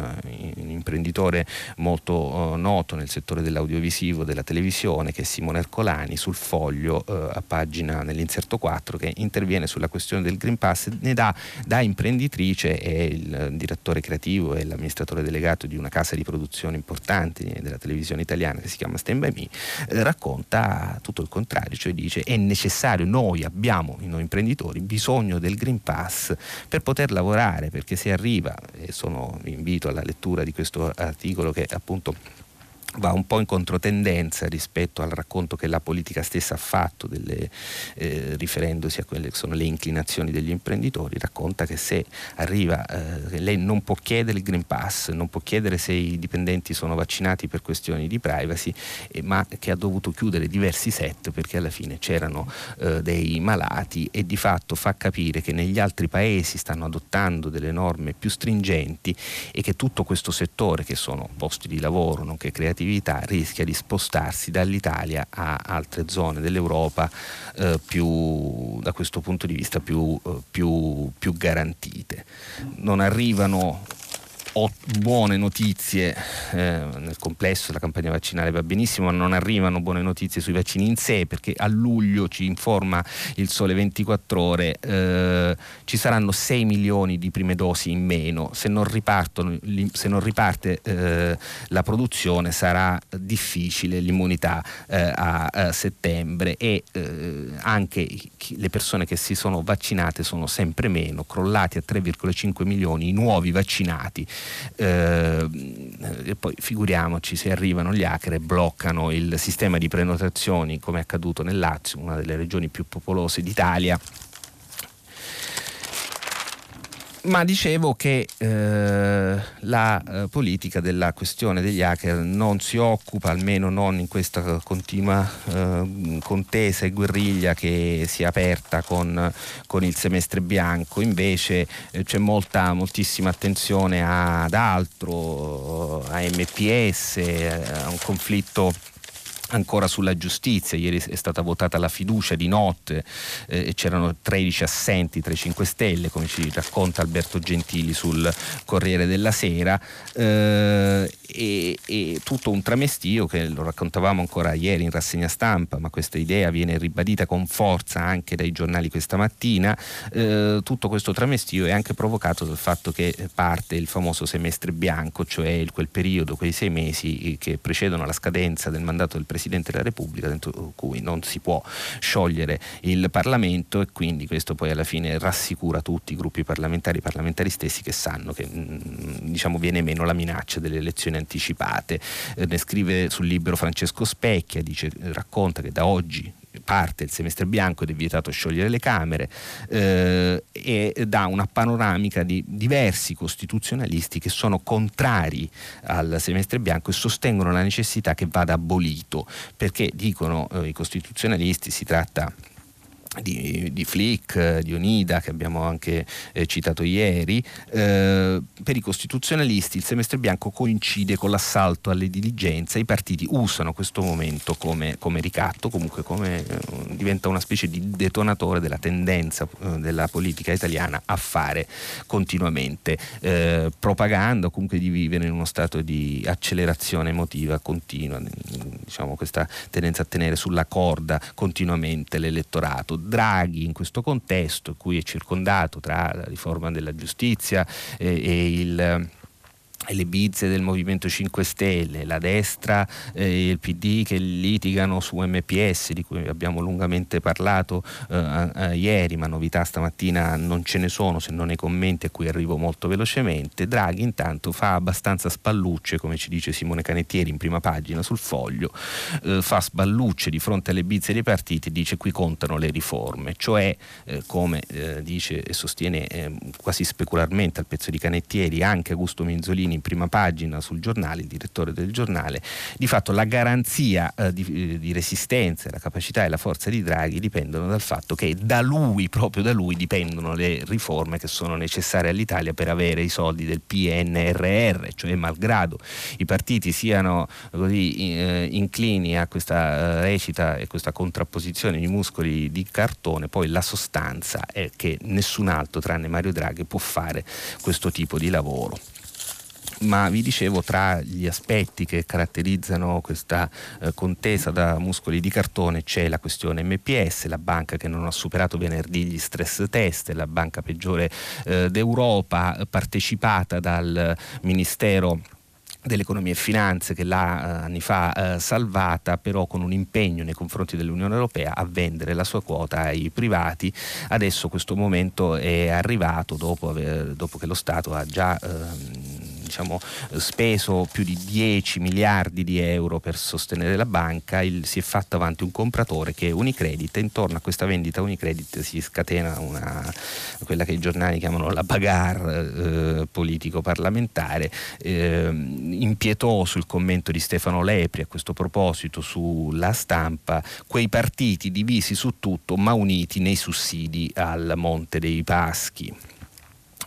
un imprenditore molto uh, noto nel settore dell'audiovisivo, della televisione, che è Simone Ercolani, sul foglio uh, a pagina nell'inserto 4, che interviene sulla questione del Green Pass, ne dà da imprenditrice, è il direttore creativo e l'amministratore amministratore delegato di una casa di produzione importante della televisione italiana che si chiama Stand By Me, eh, racconta tutto il contrario, cioè dice è necessario, noi abbiamo, noi imprenditori, bisogno del Green Pass per poter lavorare, perché se arriva, e sono, vi invito alla lettura di questo articolo che appunto va un po' in controtendenza rispetto al racconto che la politica stessa ha fatto, delle, eh, riferendosi a quelle che sono le inclinazioni degli imprenditori, racconta che se arriva, eh, lei non può chiedere il Green Pass, non può chiedere se i dipendenti sono vaccinati per questioni di privacy, eh, ma che ha dovuto chiudere diversi set perché alla fine c'erano eh, dei malati e di fatto fa capire che negli altri paesi stanno adottando delle norme più stringenti e che tutto questo settore, che sono posti di lavoro, nonché creativi, attività rischia di spostarsi dall'Italia a altre zone dell'Europa eh, più, da questo punto di vista più, eh, più, più garantite. Non arrivano buone notizie eh, nel complesso la campagna vaccinale va benissimo ma non arrivano buone notizie sui vaccini in sé perché a luglio ci informa il sole 24 ore eh, ci saranno 6 milioni di prime dosi in meno. Se non, se non riparte eh, la produzione sarà difficile l'immunità eh, a, a, settembre. E eh, anche le persone che si sono vaccinate sono sempre meno crollati a 3,5 milioni i nuovi vaccinati eh, e poi figuriamoci se arrivano gli hacker e bloccano il sistema di prenotazioni come è accaduto nel Lazio, una delle regioni più popolose d'Italia ma dicevo che eh, la eh, politica della questione degli hacker non si occupa, almeno non in questa continua eh, contesa e guerriglia che si è aperta con, con il semestre bianco, invece eh, c'è molta, moltissima attenzione ad altro, a MPS, a un conflitto Ancora sulla giustizia, ieri è stata votata la fiducia di notte, eh, c'erano 13 assenti tra i 5 Stelle, come ci racconta Alberto Gentili sul Corriere della Sera, eh, e, e, tutto un tramestio che lo raccontavamo ancora ieri in rassegna stampa, ma questa idea viene ribadita con forza anche dai giornali questa mattina, eh, tutto questo tramestio è anche provocato dal fatto che parte il famoso semestre bianco, cioè quel periodo, quei sei mesi che precedono la scadenza del mandato del Presidente Presidente della Repubblica, dentro cui non si può sciogliere il Parlamento e quindi questo poi alla fine rassicura tutti i gruppi parlamentari, i parlamentari stessi che sanno che mm, diciamo, viene meno la minaccia delle elezioni anticipate. Eh, ne scrive sul libro Francesco Specchia, dice, racconta che da oggi parte il semestre bianco ed è vietato sciogliere le Camere eh, e dà una panoramica di diversi costituzionalisti che sono contrari al semestre bianco e sostengono la necessità che vada abolito perché dicono eh, i costituzionalisti si tratta di, di, Flick, di Onida che abbiamo anche eh, citato ieri, eh, per i costituzionalisti il semestre bianco coincide con l'assalto alle diligenze, i partiti usano questo momento come, come ricatto, comunque come, eh, diventa una specie di detonatore della tendenza eh, della politica italiana a fare continuamente eh, propaganda comunque di vivere in uno stato di accelerazione emotiva continua, diciamo questa tendenza a tenere sulla corda continuamente l'elettorato Draghi in questo contesto, in cui è circondato tra la riforma della giustizia e, e il le bizze del Movimento 5 Stelle, la destra e il PD che litigano su MPS di cui abbiamo lungamente parlato eh, eh, ieri, ma novità stamattina non ce ne sono se non nei commenti a cui arrivo molto velocemente. Draghi intanto fa abbastanza spallucce, come ci dice Simone Canettieri in prima pagina sul foglio, eh, fa spallucce di fronte alle bizze dei partiti e dice qui contano le riforme, cioè eh, come eh, dice e sostiene eh, quasi specularmente al pezzo di Canettieri anche Augusto Minzolini in prima pagina sul giornale, il direttore del giornale, di fatto la garanzia eh, di, di, resistenza, la capacità e la forza di Draghi dipendono dal fatto che da lui, proprio da lui, dipendono le riforme che sono necessarie all'Italia per avere i soldi del PNRR, cioè malgrado i partiti siano così eh, inclini a questa eh, recita e questa contrapposizione di muscoli di cartone, poi la sostanza è che nessun altro tranne Mario Draghi può fare questo tipo di lavoro ma vi dicevo tra gli aspetti che caratterizzano questa eh, contesa da muscoli di cartone c'è la questione MPS, la banca che non ha superato venerdì gli stress test, la banca peggiore eh, d'Europa, partecipata dal Ministero dell'economia e finanze che l'ha eh, anni fa eh, salvata però con un impegno nei confronti dell'Unione Europea a vendere la sua quota ai privati. Adesso questo momento è arrivato dopo, aver, dopo che lo Stato ha già ehm, diciamo, speso più di 10 miliardi di euro per sostenere la banca, il, si è fatto avanti un compratore che è Unicredit intorno a questa vendita Unicredit si scatena una, quella che i giornali chiamano la bagarre eh, politico-parlamentare. Eh, impietoso il commento di Stefano Lepri a questo proposito sulla stampa, quei partiti divisi su tutto ma uniti nei sussidi al Monte dei Paschi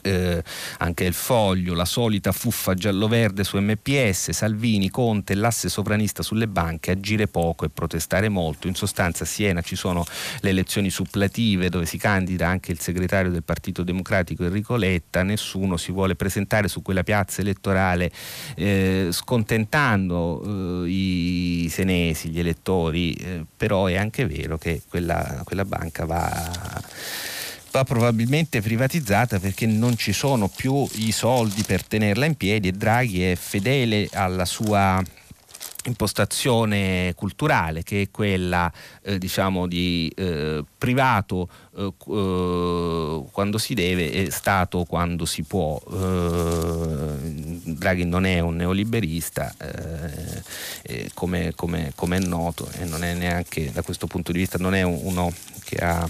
eh, anche il foglio, la solita fuffa giallo-verde su MPS, Salvini, Conte, l'asse sovranista sulle banche, agire poco e protestare molto. In sostanza a Siena ci sono le elezioni suppletive dove si candida anche il segretario del Partito Democratico Enrico Letta, nessuno si vuole presentare su quella piazza elettorale eh, scontentando eh, i senesi, gli elettori, eh, però è anche vero che quella, quella banca va va probabilmente privatizzata perché non ci sono più i soldi per tenerla in piedi e Draghi è fedele alla sua impostazione culturale che è quella eh, diciamo di eh, privato eh, eh quando si deve e Stato quando si può. Eh, Draghi non è un neoliberista eh, come, come, come, è noto e non è neanche da questo punto di vista non è uno che ha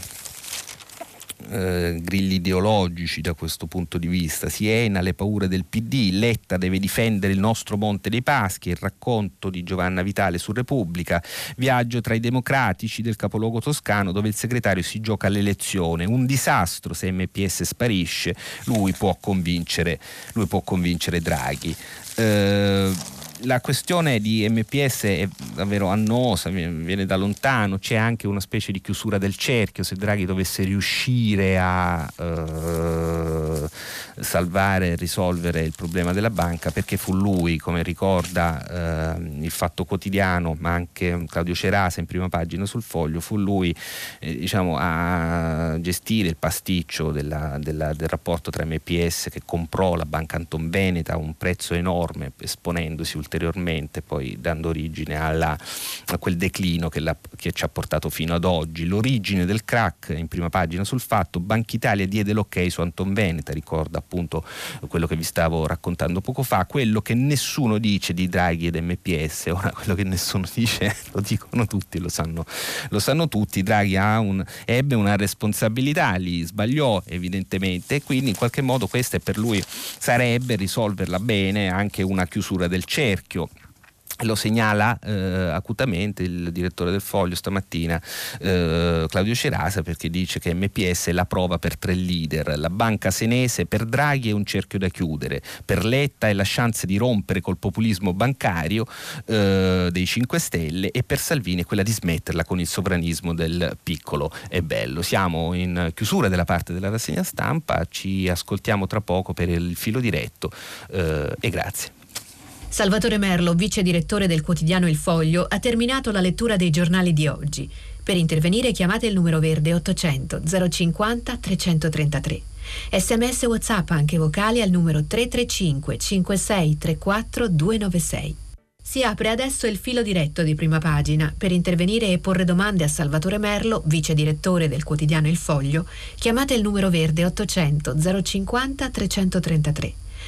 eh, grilli ideologici da questo punto di vista. Siena, le paure del PD, Letta deve difendere il nostro Monte dei Paschi, il racconto di Giovanna Vitale su Repubblica, viaggio tra i democratici del capoluogo toscano dove il segretario si gioca l'elezione, un disastro se MPS sparisce, lui può convincere, lui può convincere Draghi. Eh, la questione di MPS è davvero annosa, viene da lontano, c'è anche una specie di chiusura del cerchio, se Draghi dovesse riuscire a eh, salvare e risolvere il problema della banca, perché fu lui, come ricorda eh, il Fatto Quotidiano, ma anche Claudio Cerasa in prima pagina sul foglio, fu lui eh, diciamo, a gestire il pasticcio della, della, del rapporto tra MPS che comprò la banca Anton Veneta a un prezzo enorme, esponendosi ulteriormente ulteriormente, poi dando origine alla, a quel declino che, la, che, ci ha portato fino ad oggi. L'origine del crack in prima pagina sul fatto, Banca Italia diede l'ok su Anton Veneta, ricorda appunto quello che vi stavo raccontando poco fa, quello che nessuno dice di Draghi ed MPS, ora quello che nessuno dice lo dicono tutti, lo sanno, lo sanno tutti, Draghi un, ebbe una responsabilità, li sbagliò evidentemente e quindi in qualche modo questa per lui sarebbe risolverla bene anche una chiusura del cerchio cerchio. Lo segnala eh, acutamente il direttore del Foglio stamattina eh, Claudio Cerasa perché dice che MPS è la prova per tre leader. La banca senese per Draghi è un cerchio da chiudere. Per Letta è la chance di rompere col populismo bancario eh, dei 5 Stelle e per Salvini è quella di smetterla con il sovranismo del piccolo e bello. Siamo in chiusura della parte della rassegna stampa ci ascoltiamo tra poco per il filo diretto eh, e grazie Salvatore Merlo, vice direttore del quotidiano Il Foglio, ha terminato la lettura dei giornali di oggi. Per intervenire chiamate il numero verde 800 050 333. Sms WhatsApp anche vocali al numero 335 56 34 296. Si apre adesso il filo diretto di prima pagina. Per intervenire e porre domande a Salvatore Merlo, vice direttore del quotidiano Il Foglio, chiamate il numero verde 800 050 333.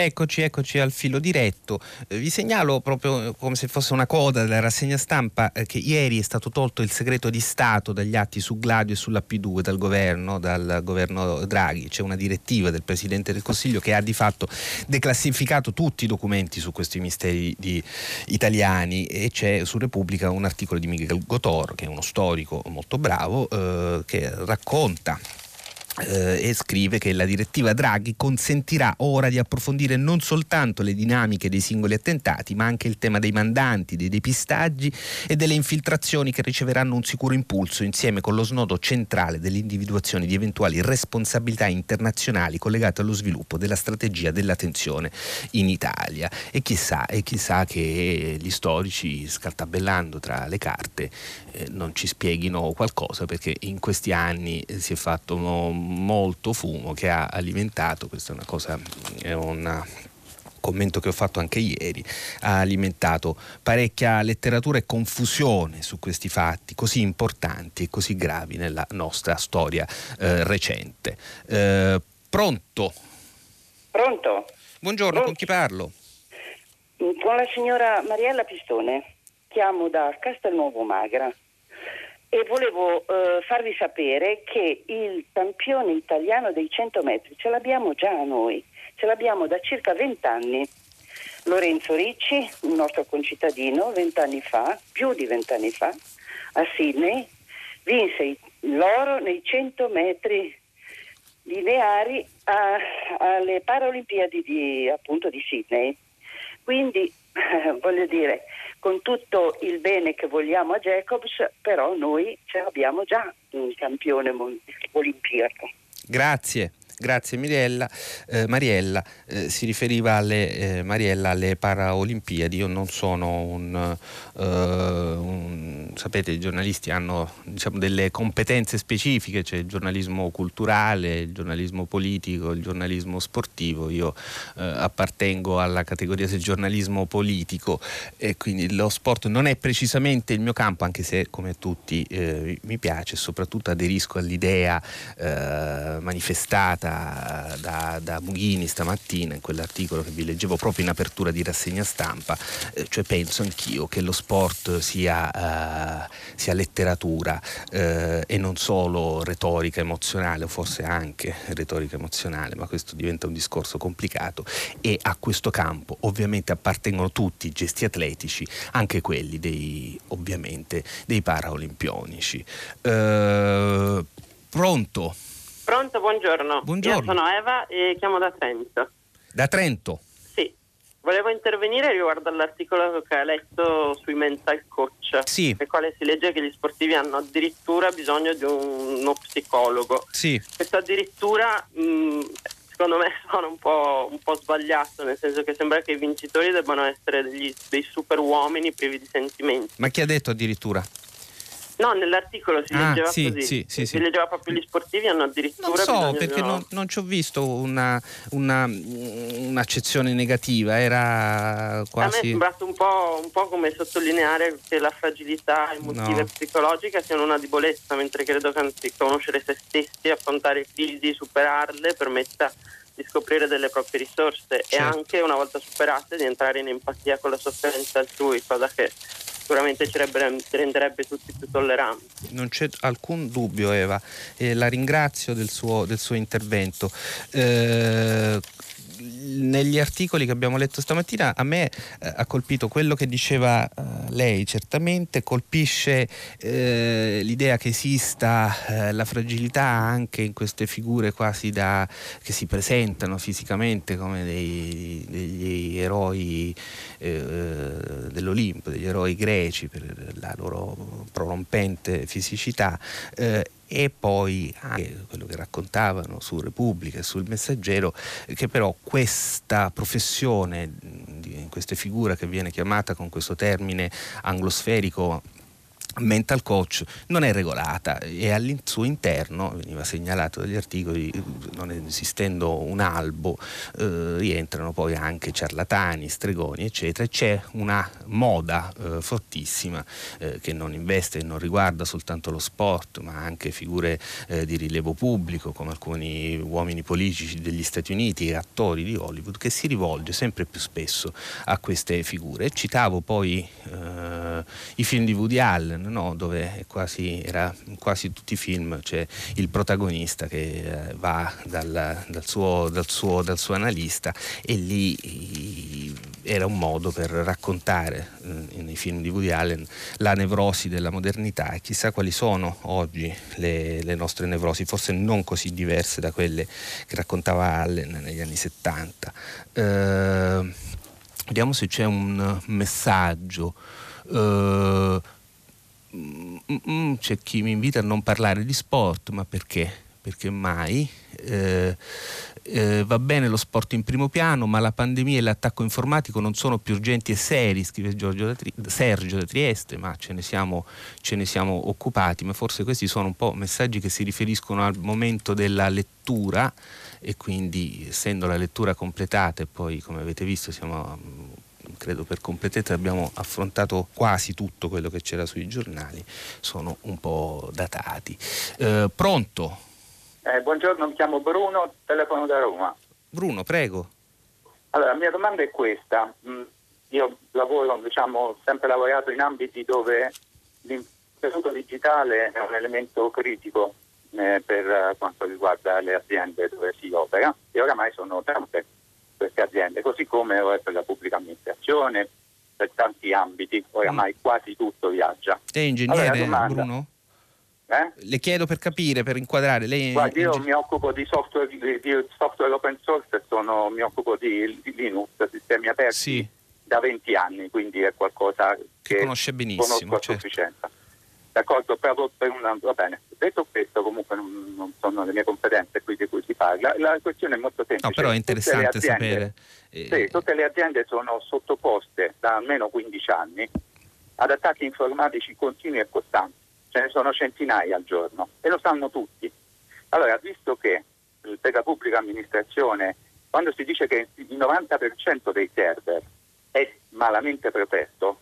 Eccoci, eccoci al filo diretto. Eh, vi segnalo proprio come se fosse una coda della rassegna stampa eh, che ieri è stato tolto il segreto di Stato dagli atti su Gladio e sulla P2 dal governo, dal governo Draghi. C'è una direttiva del Presidente del Consiglio che ha di fatto declassificato tutti i documenti su questi misteri di, italiani e c'è su Repubblica un articolo di Miguel Gotor, che è uno storico molto bravo, eh, che racconta eh, e scrive che la direttiva Draghi consentirà ora di approfondire non soltanto le dinamiche dei singoli attentati, ma anche il tema dei mandanti, dei depistaggi e delle infiltrazioni che riceveranno un sicuro impulso insieme con lo snodo centrale dell'individuazione di eventuali responsabilità internazionali collegate allo sviluppo della strategia della tensione in Italia. E chissà, e chissà che gli storici, scaltabellando tra le carte, eh, non ci spieghino qualcosa perché in questi anni eh, si è fatto molto fumo che ha alimentato, questa è una cosa, è un commento che ho fatto anche ieri, ha alimentato parecchia letteratura e confusione su questi fatti così importanti e così gravi nella nostra storia eh, recente. Eh, pronto? Pronto? Buongiorno, pronto? con chi parlo? Con la signora Mariella Pistone, chiamo da Castelnuovo Magra e volevo eh, farvi sapere che il campione italiano dei 100 metri ce l'abbiamo già noi, ce l'abbiamo da circa 20 anni. Lorenzo Ricci, un nostro concittadino, 20 anni fa, più di 20 anni fa, a Sydney, vinse l'oro nei 100 metri lineari a, alle Paralimpiadi di, appunto, di Sydney. Quindi, voglio dire, con tutto il bene che vogliamo a Jacobs, però noi ce l'abbiamo già un campione olimpiaco. Grazie. Grazie Mirella. Eh, Mariella eh, si riferiva alle, eh, Mariella alle Paraolimpiadi. Io non sono un, uh, un, sapete, i giornalisti hanno diciamo, delle competenze specifiche, c'è il giornalismo culturale, il giornalismo politico, il giornalismo sportivo. Io uh, appartengo alla categoria del giornalismo politico e quindi lo sport non è precisamente il mio campo, anche se come tutti eh, mi piace, soprattutto aderisco all'idea manifestata da, da, da Mughini stamattina in quell'articolo che vi leggevo proprio in apertura di rassegna stampa, eh, cioè penso anch'io che lo sport sia, uh, sia letteratura uh, e non solo retorica emozionale, o forse anche retorica emozionale, ma questo diventa un discorso complicato e a questo campo ovviamente appartengono tutti i gesti atletici, anche quelli dei, ovviamente dei paraolimpionici. Uh, pronto? Pronto, buongiorno. Buongiorno. Io sono Eva e chiamo da Trento. Da Trento? Sì. Volevo intervenire riguardo all'articolo che ha letto sui mental coach, sì. nel quale si legge che gli sportivi hanno addirittura bisogno di un, uno psicologo. Sì. Questo addirittura mh, secondo me suona un po', un po', sbagliato, nel senso che sembra che i vincitori debbano essere degli, dei super uomini privi di sentimenti. Ma chi ha detto addirittura? No, nell'articolo si ah, leggeva sì, così. Sì, sì, si leggeva proprio gli sportivi hanno addirittura. Non so, perché non, non, ci ho visto una, una, un'accezione negativa, era quasi. A me è sembrato un po', un po', come sottolineare che la fragilità emotiva no. e psicologica siano una debolezza, mentre credo che anzi conoscere se stessi, affrontare crisi, superarle, permetta di scoprire delle proprie risorse certo. e anche una volta superate di entrare in empatia con la sofferenza altrui, cosa che sicuramente ci renderebbe tutti più tolleranti. Non c'è alcun dubbio Eva, e la ringrazio del suo, del suo intervento. Eh, negli articoli che abbiamo letto stamattina a me eh, ha colpito quello che diceva eh, lei, certamente. Colpisce eh, l'idea che esista eh, la fragilità anche in queste figure quasi da, che si presentano fisicamente come dei, degli eroi eh, dell'Olimpo, degli eroi greci per la loro prorompente fisicità. Eh, e poi anche quello che raccontavano su Repubblica e sul Messaggero, che però questa professione, questa figura che viene chiamata con questo termine anglosferico mental coach non è regolata e al suo interno, veniva segnalato dagli articoli, non esistendo un albo, eh, rientrano poi anche ciarlatani, stregoni, eccetera, e c'è una moda eh, fortissima eh, che non investe e non riguarda soltanto lo sport, ma anche figure eh, di rilievo pubblico, come alcuni uomini politici degli Stati Uniti e attori di Hollywood, che si rivolge sempre più spesso a queste figure. Citavo poi eh, i film di Woody Allen, no? dove quasi, era, in quasi tutti i film c'è il protagonista che eh, va dal, dal, suo, dal, suo, dal, suo, analista e lì era un modo per raccontare eh, nei film di Woody Allen la nevrosi della modernità e chissà quali sono oggi le, le nostre nevrosi, forse non così diverse da quelle che raccontava Allen negli anni 70. Eh, vediamo se c'è un messaggio. Uh, c'è chi mi invita a non parlare di sport, ma perché? Perché mai? Eh, eh, va bene lo sport in primo piano, ma la pandemia e l'attacco informatico non sono più urgenti e seri, scrive da Tri- Sergio da Trieste, ma ce ne, siamo, ce ne siamo occupati, ma forse questi sono un po' messaggi che si riferiscono al momento della lettura e quindi essendo la lettura completata e poi come avete visto siamo credo per completezza abbiamo affrontato quasi tutto quello che c'era sui giornali, sono un po' datati. Eh, pronto? Eh, buongiorno, mi chiamo Bruno, telefono da Roma. Bruno, prego. Allora, la mia domanda è questa. Mm, io lavoro, diciamo, sempre lavorato in ambiti dove l'intenuto digitale è un elemento critico eh, per quanto riguarda le aziende dove si opera e oramai sono tante queste aziende, così come per la pubblica amministrazione, per tanti ambiti, oramai mm. quasi tutto viaggia. È ingegnere allora, domanda, Bruno? Eh? Le chiedo per capire, per inquadrare. Lei Guardi, io mi occupo di software, di, di software open source, sono, mi occupo di, di, Linux, sistemi aperti, sì. da 20 anni, quindi è qualcosa che, che conosce benissimo. Conosco a certo. sufficienza. D'accordo, proprio per una, va bene. Detto questo, comunque non, non, sono le mie competenze qui di cui si parla. La questione è molto semplice. No, però è interessante aziende, sapere. Eh... Sì, tutte le aziende sono sottoposte da almeno 15 anni ad attacchi informatici continui e costanti. Ce ne sono centinaia al giorno e lo sanno tutti. Allora, visto che per la pubblica amministrazione, quando si dice che il 90% dei server è malamente protetto,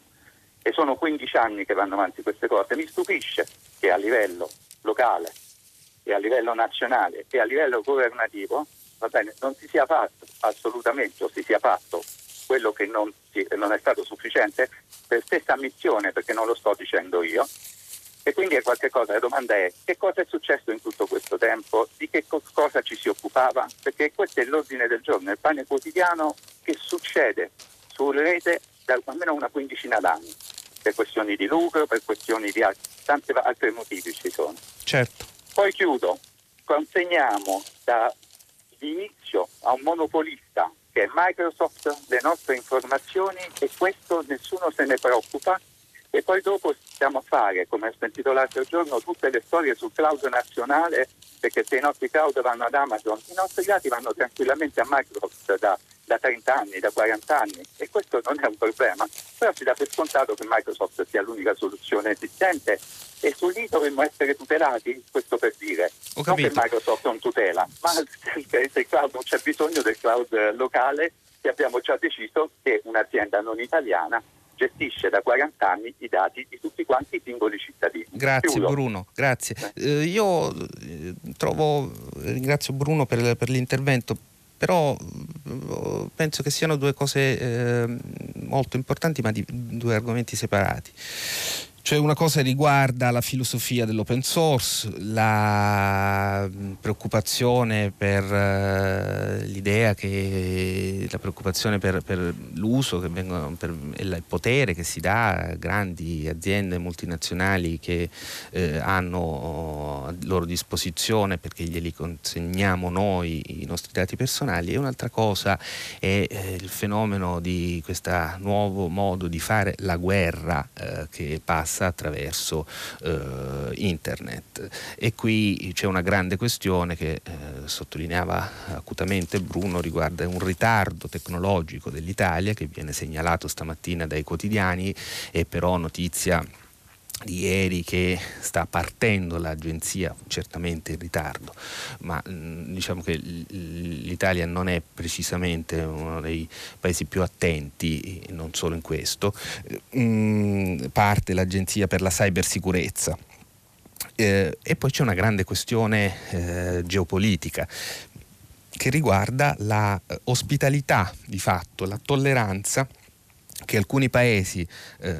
e sono 15 anni che vanno avanti queste cose. Mi stupisce che a livello locale e a livello nazionale e a livello governativo bene, non si sia fatto assolutamente o si sia fatto quello che non, si, non è stato sufficiente per stessa ammissione, perché non lo sto dicendo io. E quindi è qualche cosa. La domanda è che cosa è successo in tutto questo tempo? Di che cosa ci si occupava? Perché questo è l'ordine del giorno, il pane quotidiano che succede sulla rete da almeno una quindicina d'anni per questioni di lucro, per questioni di altri, tanti altri motivi ci sono. Certo. Poi chiudo, consegniamo dall'inizio a un monopolista che è Microsoft le nostre informazioni e questo nessuno se ne preoccupa e poi dopo stiamo a fare, come ho sentito l'altro giorno, tutte le storie sul cloud nazionale perché se i nostri cloud vanno ad Amazon, i nostri dati vanno tranquillamente a Microsoft da da 30 anni, da 40 anni e questo non è un problema, però si dà per scontato che Microsoft sia l'unica soluzione esistente e su lì dovremmo essere tutelati, questo per dire, non che Microsoft non tutela, ma se il cloud non c'è bisogno del cloud locale e abbiamo già deciso che un'azienda non italiana gestisce da 40 anni i dati di tutti quanti i singoli cittadini. Grazie Chiudo. Bruno, grazie. Eh, io eh, trovo, ringrazio Bruno per, per l'intervento però penso che siano due cose eh, molto importanti ma di due argomenti separati. Cioè una cosa riguarda la filosofia dell'open source, la preoccupazione per uh, l'idea che la preoccupazione per, per l'uso che vengono, per il potere che si dà a grandi aziende multinazionali che eh, hanno a loro disposizione perché glieli consegniamo noi i nostri dati personali. E un'altra cosa è eh, il fenomeno di questo nuovo modo di fare la guerra eh, che passa passa attraverso eh, internet. E qui c'è una grande questione che eh, sottolineava acutamente Bruno riguarda un ritardo tecnologico dell'Italia che viene segnalato stamattina dai quotidiani e però notizia di ieri che sta partendo l'agenzia, certamente in ritardo, ma diciamo che l'Italia non è precisamente uno dei paesi più attenti, non solo in questo, mm, parte l'agenzia per la cybersicurezza. Eh, e poi c'è una grande questione eh, geopolitica che riguarda la eh, ospitalità di fatto, la tolleranza che alcuni paesi eh,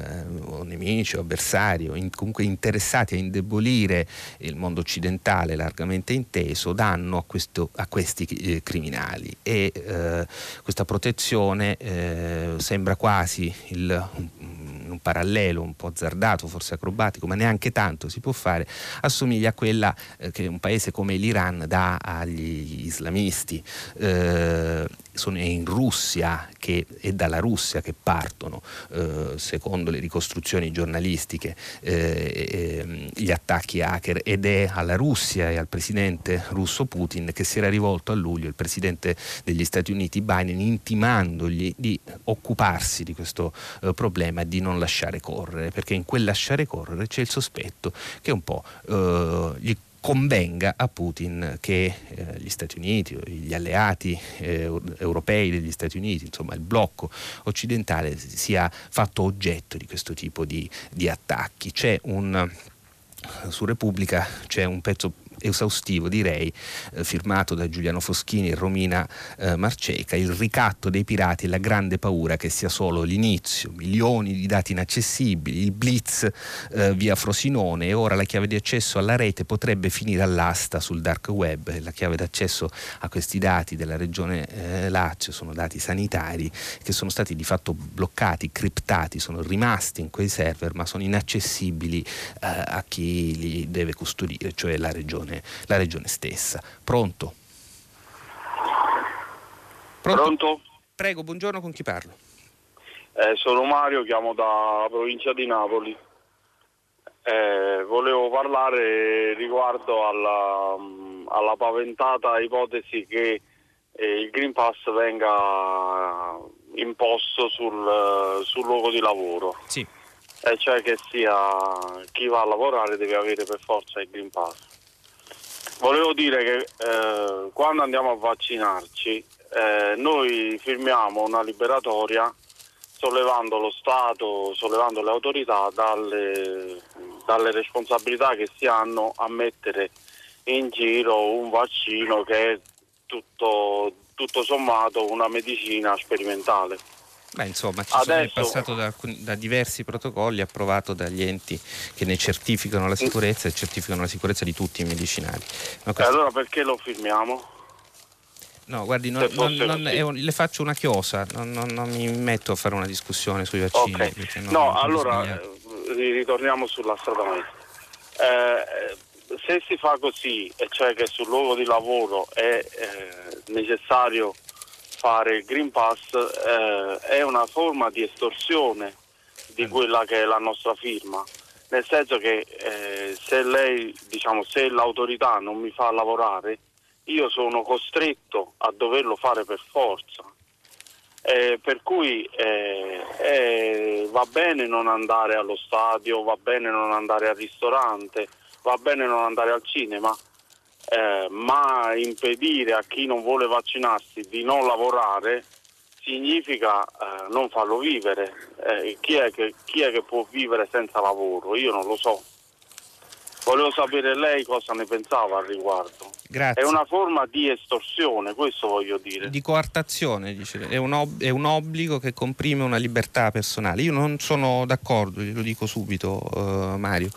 o nemici o avversari o in, comunque interessati a indebolire il mondo occidentale largamente inteso danno a, questo, a questi eh, criminali. E eh, questa protezione eh, sembra quasi il, un parallelo un po' azzardato, forse acrobatico, ma neanche tanto si può fare, assomiglia a quella eh, che un paese come l'Iran dà agli islamisti. Eh, sono in Russia che, è dalla Russia che partono, eh, secondo le ricostruzioni giornalistiche, eh, eh, gli attacchi hacker ed è alla Russia e al presidente russo Putin che si era rivolto a luglio il presidente degli Stati Uniti Biden intimandogli di occuparsi di questo eh, problema e di non lasciare correre, perché in quel lasciare correre c'è il sospetto che un po' eh, gli convenga a Putin che eh, gli Stati Uniti, gli alleati eh, europei degli Stati Uniti, insomma il blocco occidentale sia fatto oggetto di questo tipo di, di attacchi. C'è un, su Repubblica c'è un pezzo esaustivo direi, eh, firmato da Giuliano Foschini e Romina eh, Marceca, il ricatto dei pirati e la grande paura che sia solo l'inizio, milioni di dati inaccessibili, il blitz eh, via Frosinone. E ora la chiave di accesso alla rete potrebbe finire all'asta sul dark web, la chiave d'accesso a questi dati della regione eh, Lazio sono dati sanitari che sono stati di fatto bloccati, criptati, sono rimasti in quei server ma sono inaccessibili eh, a chi li deve custodire, cioè la regione regione, la regione stessa. Pronto? Pronto? Pronto? Prego, buongiorno, con chi parlo? Eh, sono Mario, chiamo da provincia di Napoli. Eh, volevo parlare riguardo alla, alla paventata ipotesi che eh, il Green Pass venga imposto sul, sul luogo di lavoro. Sì. E cioè che sia chi va a lavorare deve avere per forza il Green Pass. Volevo dire che eh, quando andiamo a vaccinarci eh, noi firmiamo una liberatoria sollevando lo Stato, sollevando le autorità dalle, dalle responsabilità che si hanno a mettere in giro un vaccino che è tutto, tutto sommato una medicina sperimentale. Beh, insomma, ci Adesso... è passato da, da, diversi protocolli approvato dagli enti che ne certificano la sicurezza e certificano la sicurezza di tutti i medicinali. questo... allora perché lo firmiamo? No, guardi, non, non, non, un, le faccio una chiosa, non, mi metto a fare una discussione sui vaccini. Okay. no, allora eh, ritorniamo sulla strada maestra. Eh, se si fa così, e cioè che sul luogo di lavoro è eh, necessario fare il Green Pass eh, è una forma di estorsione di mm. quella che è la nostra firma. Nel senso che eh, se lei, diciamo, se l'autorità non mi fa lavorare, io sono costretto a doverlo fare per forza. Eh, per cui eh, eh, va bene non andare allo stadio, va bene non andare al ristorante, va bene non andare al cinema, eh, ma impedire a chi non vuole vaccinarsi di non lavorare significa eh, non farlo vivere. Eh, chi, è che, chi, è che, può vivere senza lavoro? Io non lo so. Volevo sapere lei cosa ne pensava al riguardo. Grazie. È una forma di estorsione, questo voglio dire. Di coartazione, dice. È un, ob- è un obbligo che comprime una libertà personale. Io non sono d'accordo, glielo dico subito, uh, Mario.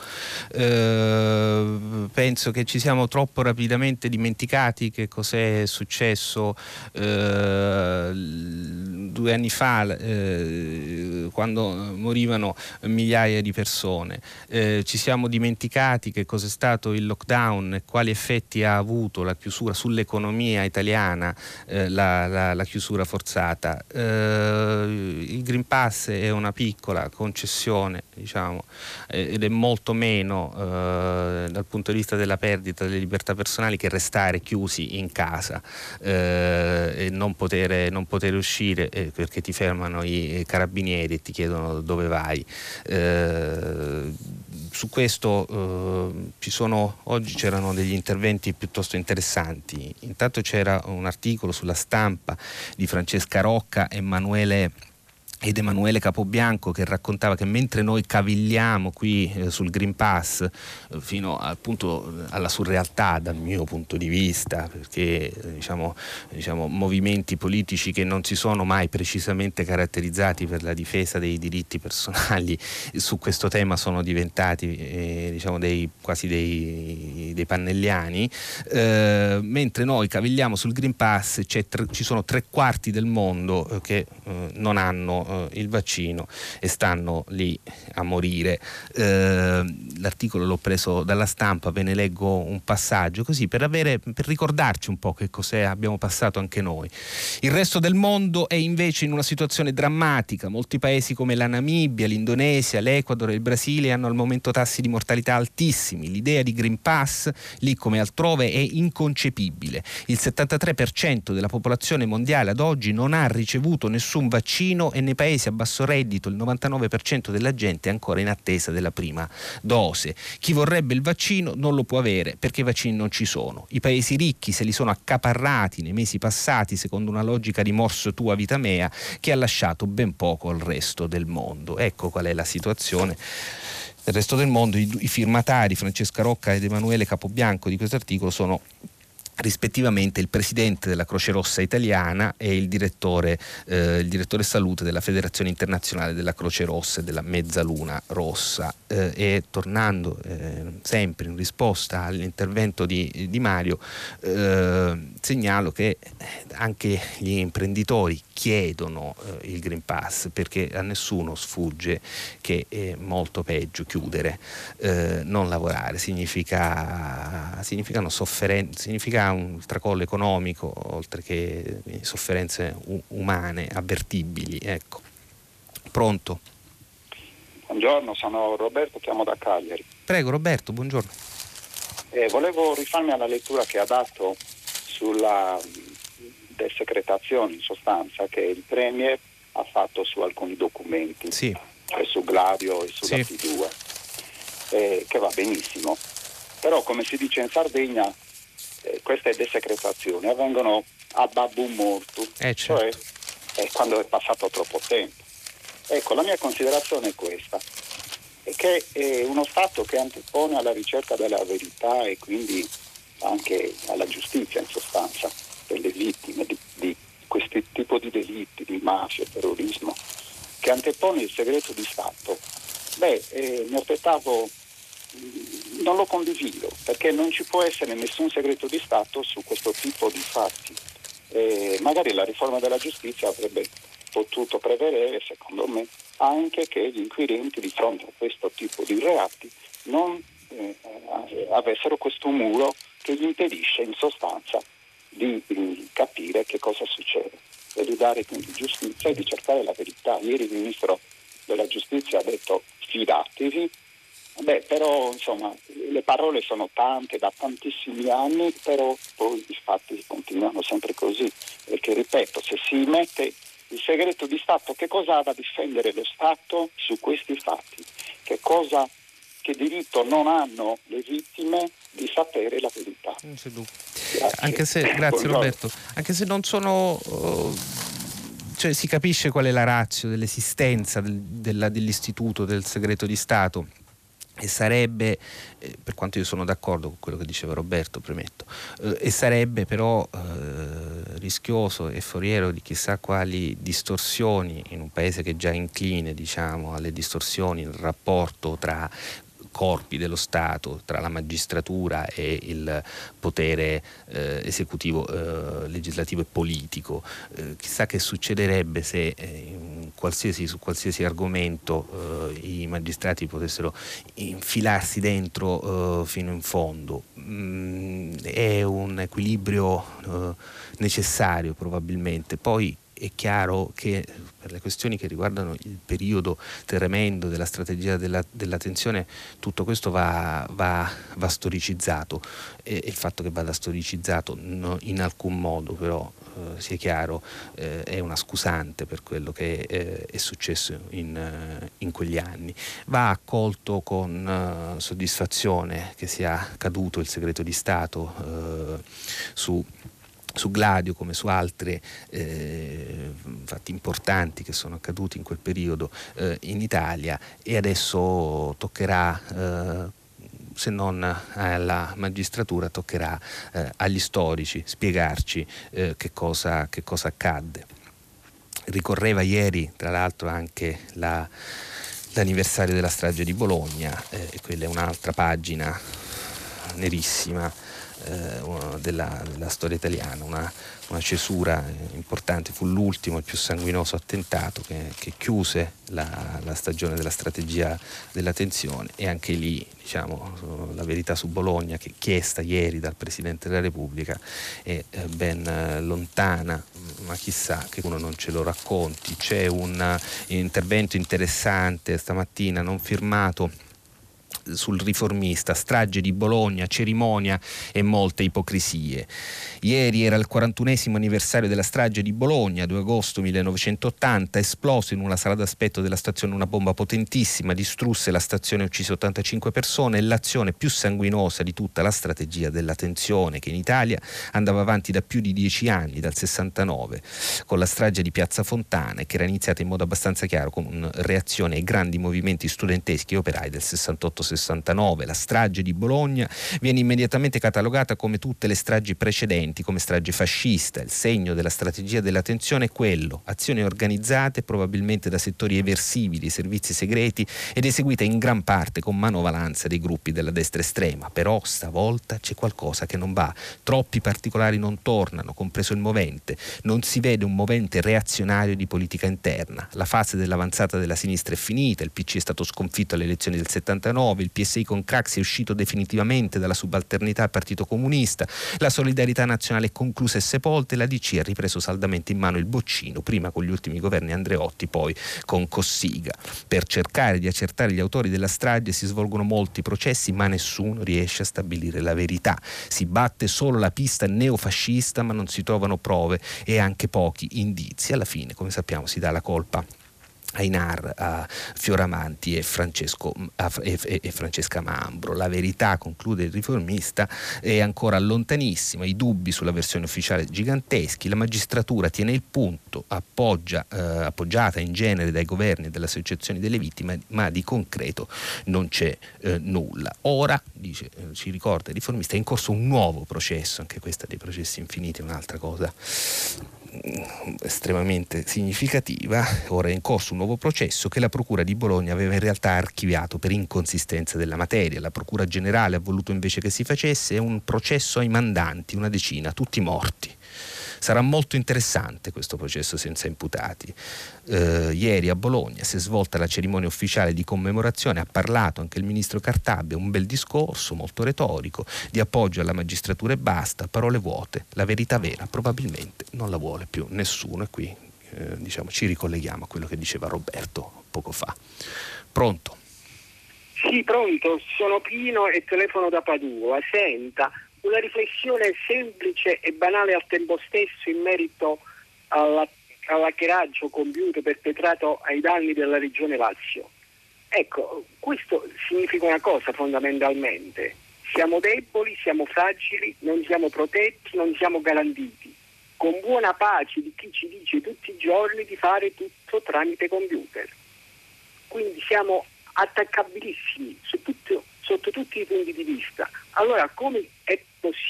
Uh, penso che ci siamo troppo rapidamente dimenticati che cos'è successo uh, due anni fa quando morivano migliaia di persone. ci siamo dimenticati che cos'è stato il lockdown e quali effetti ha avuto avuto la chiusura sull'economia italiana, eh, la, la, la, chiusura forzata. Eh, il Green Pass è una piccola concessione diciamo, eh, ed è molto meno eh, dal punto di vista della perdita delle libertà personali che restare chiusi in casa eh, e non poter, non poter uscire perché ti fermano i carabinieri e ti chiedono dove vai su questo eh, ci sono, oggi c'erano degli interventi piuttosto interessanti. Intanto c'era un articolo sulla stampa di Francesca Rocca, Emanuele ed Emanuele Capobianco che raccontava che mentre noi cavigliamo qui eh, sul Green Pass eh, fino appunto alla surrealtà dal mio punto di vista perché eh, diciamo, diciamo, movimenti politici che non si sono mai precisamente caratterizzati per la difesa dei diritti personali su questo tema sono diventati eh, diciamo dei, quasi dei, dei pannelliani eh, mentre noi cavigliamo sul Green Pass tre, ci sono tre quarti del mondo eh, che non hanno eh, il vaccino e stanno lì a morire. Eh, l'articolo l'ho preso dalla stampa, ve ne leggo un passaggio così per, avere, per ricordarci un po' che cos'è abbiamo passato anche noi. Il resto del mondo è invece in una situazione drammatica. Molti paesi come la Namibia, l'Indonesia, l'Ecuador e il Brasile hanno al momento tassi di mortalità altissimi. L'idea di Green Pass, lì come altrove, è inconcepibile. Il 73% della popolazione mondiale ad oggi non ha ricevuto nessun vaccino e ne paesi a basso reddito il 99% della gente è ancora in attesa della prima dose. Chi vorrebbe il vaccino non lo può avere perché i vaccini non ci sono. I paesi ricchi se li sono accaparrati nei mesi passati secondo una logica di morso tua vita mea che ha lasciato ben poco al resto del mondo. Ecco qual è la situazione del resto del mondo. I, i firmatari Francesca Rocca ed Emanuele Capobianco di questo articolo sono rispettivamente il presidente della Croce Rossa italiana e il direttore, eh, il direttore salute della Federazione Internazionale della Croce Rossa e della Mezzaluna Rossa. Eh, e tornando eh, sempre in risposta all'intervento di, di Mario, eh, segnalo che anche gli imprenditori chiedono eh, il Green Pass perché a nessuno sfugge che è molto peggio chiudere, eh, non lavorare, significa, significano sofferenze, significa un tracollo economico oltre che sofferenze umane avvertibili. Ecco. Pronto? Buongiorno, sono Roberto, chiamo da Cagliari. Prego Roberto, buongiorno. Eh, volevo rifarmi alla lettura che ha dato sulla desecretazione in sostanza che il Premier ha fatto su alcuni documenti, sì. cioè su Gladio e sulla sì. P2, eh, che va benissimo. Però come si dice in Sardegna, eh, queste desecretazioni avvengono a babum morto, eh, certo. cioè quando è passato troppo tempo. Ecco, la mia considerazione è questa, è che è uno Stato che antepone alla ricerca della verità e quindi anche alla giustizia in sostanza delle vittime di, di questo tipo di delitti, di mafia, terrorismo, che antepone il segreto di Stato, beh, eh, mi aspettavo, non lo condivido, perché non ci può essere nessun segreto di Stato su questo tipo di fatti. Eh, magari la riforma della giustizia avrebbe potuto prevedere, secondo me, anche che gli inquirenti di fronte a questo tipo di reati non eh, avessero questo muro che gli impedisce in sostanza di, di capire che cosa succede e di dare quindi giustizia e di cercare la verità. Ieri il ministro della giustizia ha detto fidatevi, Beh, però insomma le parole sono tante da tantissimi anni, però poi i fatti continuano sempre così, perché ripeto, se si mette il segreto di Stato, che cosa ha da difendere lo Stato su questi fatti? Che cosa che diritto non hanno le vittime di sapere la verità. Grazie. Anche se, grazie Roberto, anche se non sono... Uh, cioè si capisce qual è la razza dell'esistenza del, della, dell'istituto del segreto di Stato e sarebbe, eh, per quanto io sono d'accordo con quello che diceva Roberto, premetto, eh, e sarebbe però eh, rischioso e foriero di chissà quali distorsioni in un paese che già incline diciamo, alle distorsioni nel rapporto tra corpi dello Stato, tra la magistratura e il potere eh, esecutivo, eh, legislativo e politico. Eh, chissà che succederebbe se eh, qualsiasi, su qualsiasi argomento eh, i magistrati potessero infilarsi dentro eh, fino in fondo. Mm, è un equilibrio necessario probabilmente. Poi è chiaro che per le questioni che riguardano il periodo tremendo della strategia della, dell'attenzione, tutto questo va, va, va storicizzato e, il fatto che vada storicizzato no, in alcun modo però eh, sia chiaro eh, è una scusante per quello che eh, è successo in, eh, in, quegli anni. Va accolto con eh, soddisfazione che sia caduto il segreto di Stato eh, su su Gladio come su altri eh, fatti importanti che sono accaduti in quel periodo eh, in Italia e adesso toccherà eh, se non alla magistratura toccherà eh, agli storici spiegarci eh, che cosa, che, cosa, accadde. Ricorreva ieri tra l'altro anche la, l'anniversario della strage di Bologna eh, e quella è un'altra pagina nerissima della, della, storia italiana, una, una, cesura importante, fu l'ultimo, il più sanguinoso attentato che, che chiuse la, la, stagione della strategia della tensione. E anche lì diciamo, la verità su Bologna che chiesta ieri dal Presidente della Repubblica è eh, ben lontana, ma chissà che uno non ce lo racconti. C'è un intervento interessante stamattina non firmato sul riformista, strage di Bologna, cerimonia e molte ipocrisie. Ieri era il 41 anniversario della strage di Bologna, 2 agosto 1980, esploso in una sala d'aspetto della stazione una bomba potentissima, distrusse la stazione e uccise 85 persone, è l'azione più sanguinosa di tutta la strategia della tensione che in Italia andava avanti da più di dieci anni, dal 69, con la strage di Piazza Fontana che era iniziata in modo abbastanza chiaro con reazione ai grandi movimenti studenteschi e operai del 68-69. La strage di Bologna viene immediatamente catalogata come tutte le stragi precedenti precedenti come strage fascista. Il segno della strategia della tensione è quello, azioni organizzate probabilmente da settori eversivi dei servizi segreti ed eseguite in gran parte con manovalanza dei gruppi della destra estrema. Però stavolta c'è qualcosa che non va. Troppi particolari non tornano, compreso il movente. Non si vede un movente reazionario di politica interna. La fase dell'avanzata della sinistra è finita, il PC è stato sconfitto alle elezioni del 79, il PSI con Craxi è uscito definitivamente dalla subalternità al Partito Comunista, la solidarietà nazionale nazionale conclusa e sepolta e la DC ha ripreso saldamente in mano il boccino, prima con gli ultimi governi Andreotti, poi con Cossiga. Per cercare di accertare gli autori della strage si svolgono molti processi, ma nessuno riesce a stabilire la verità. Si batte solo la pista neofascista, ma non si trovano prove e anche pochi indizi. Alla fine, come sappiamo, si dà la colpa Ainar, a Fioramanti e, e, e, Francesca Mambro. La verità, conclude il riformista, è ancora lontanissima, i dubbi sulla versione ufficiale giganteschi, la magistratura tiene il punto, appoggia, eh, appoggiata in genere dai governi e dalle associazioni delle vittime, ma di concreto non c'è eh, nulla. Ora, dice, eh, ci ricorda il riformista, è in corso un nuovo processo, anche questa dei processi infiniti è un'altra cosa estremamente significativa, ora è in corso un nuovo processo che la Procura di Bologna aveva in realtà archiviato per inconsistenza della materia. La Procura Generale ha voluto invece che si facesse un processo ai mandanti, una decina, tutti morti. Sarà molto interessante questo processo senza imputati. Eh, ieri a Bologna si è svolta la cerimonia ufficiale di commemorazione, ha parlato anche il ministro Cartabia, un bel discorso molto retorico, di appoggio alla magistratura e basta, parole vuote, la verità vera probabilmente non la vuole più nessuno e qui eh, diciamo, ci ricolleghiamo a quello che diceva Roberto poco fa. Pronto? Sì, pronto, sono Pino e telefono da Padua. Senta, una riflessione semplice e banale al tempo stesso in merito alla, all'hackeraggio compiuto perpetrato ai danni della regione Lazio. Ecco, questo significa una cosa fondamentalmente. Siamo deboli, siamo fragili, non siamo protetti, non siamo garantiti, con buona pace di chi ci dice tutti i giorni di fare tutto tramite computer. Quindi siamo attaccabilissimi tutto, sotto tutti i punti di vista. Allora come è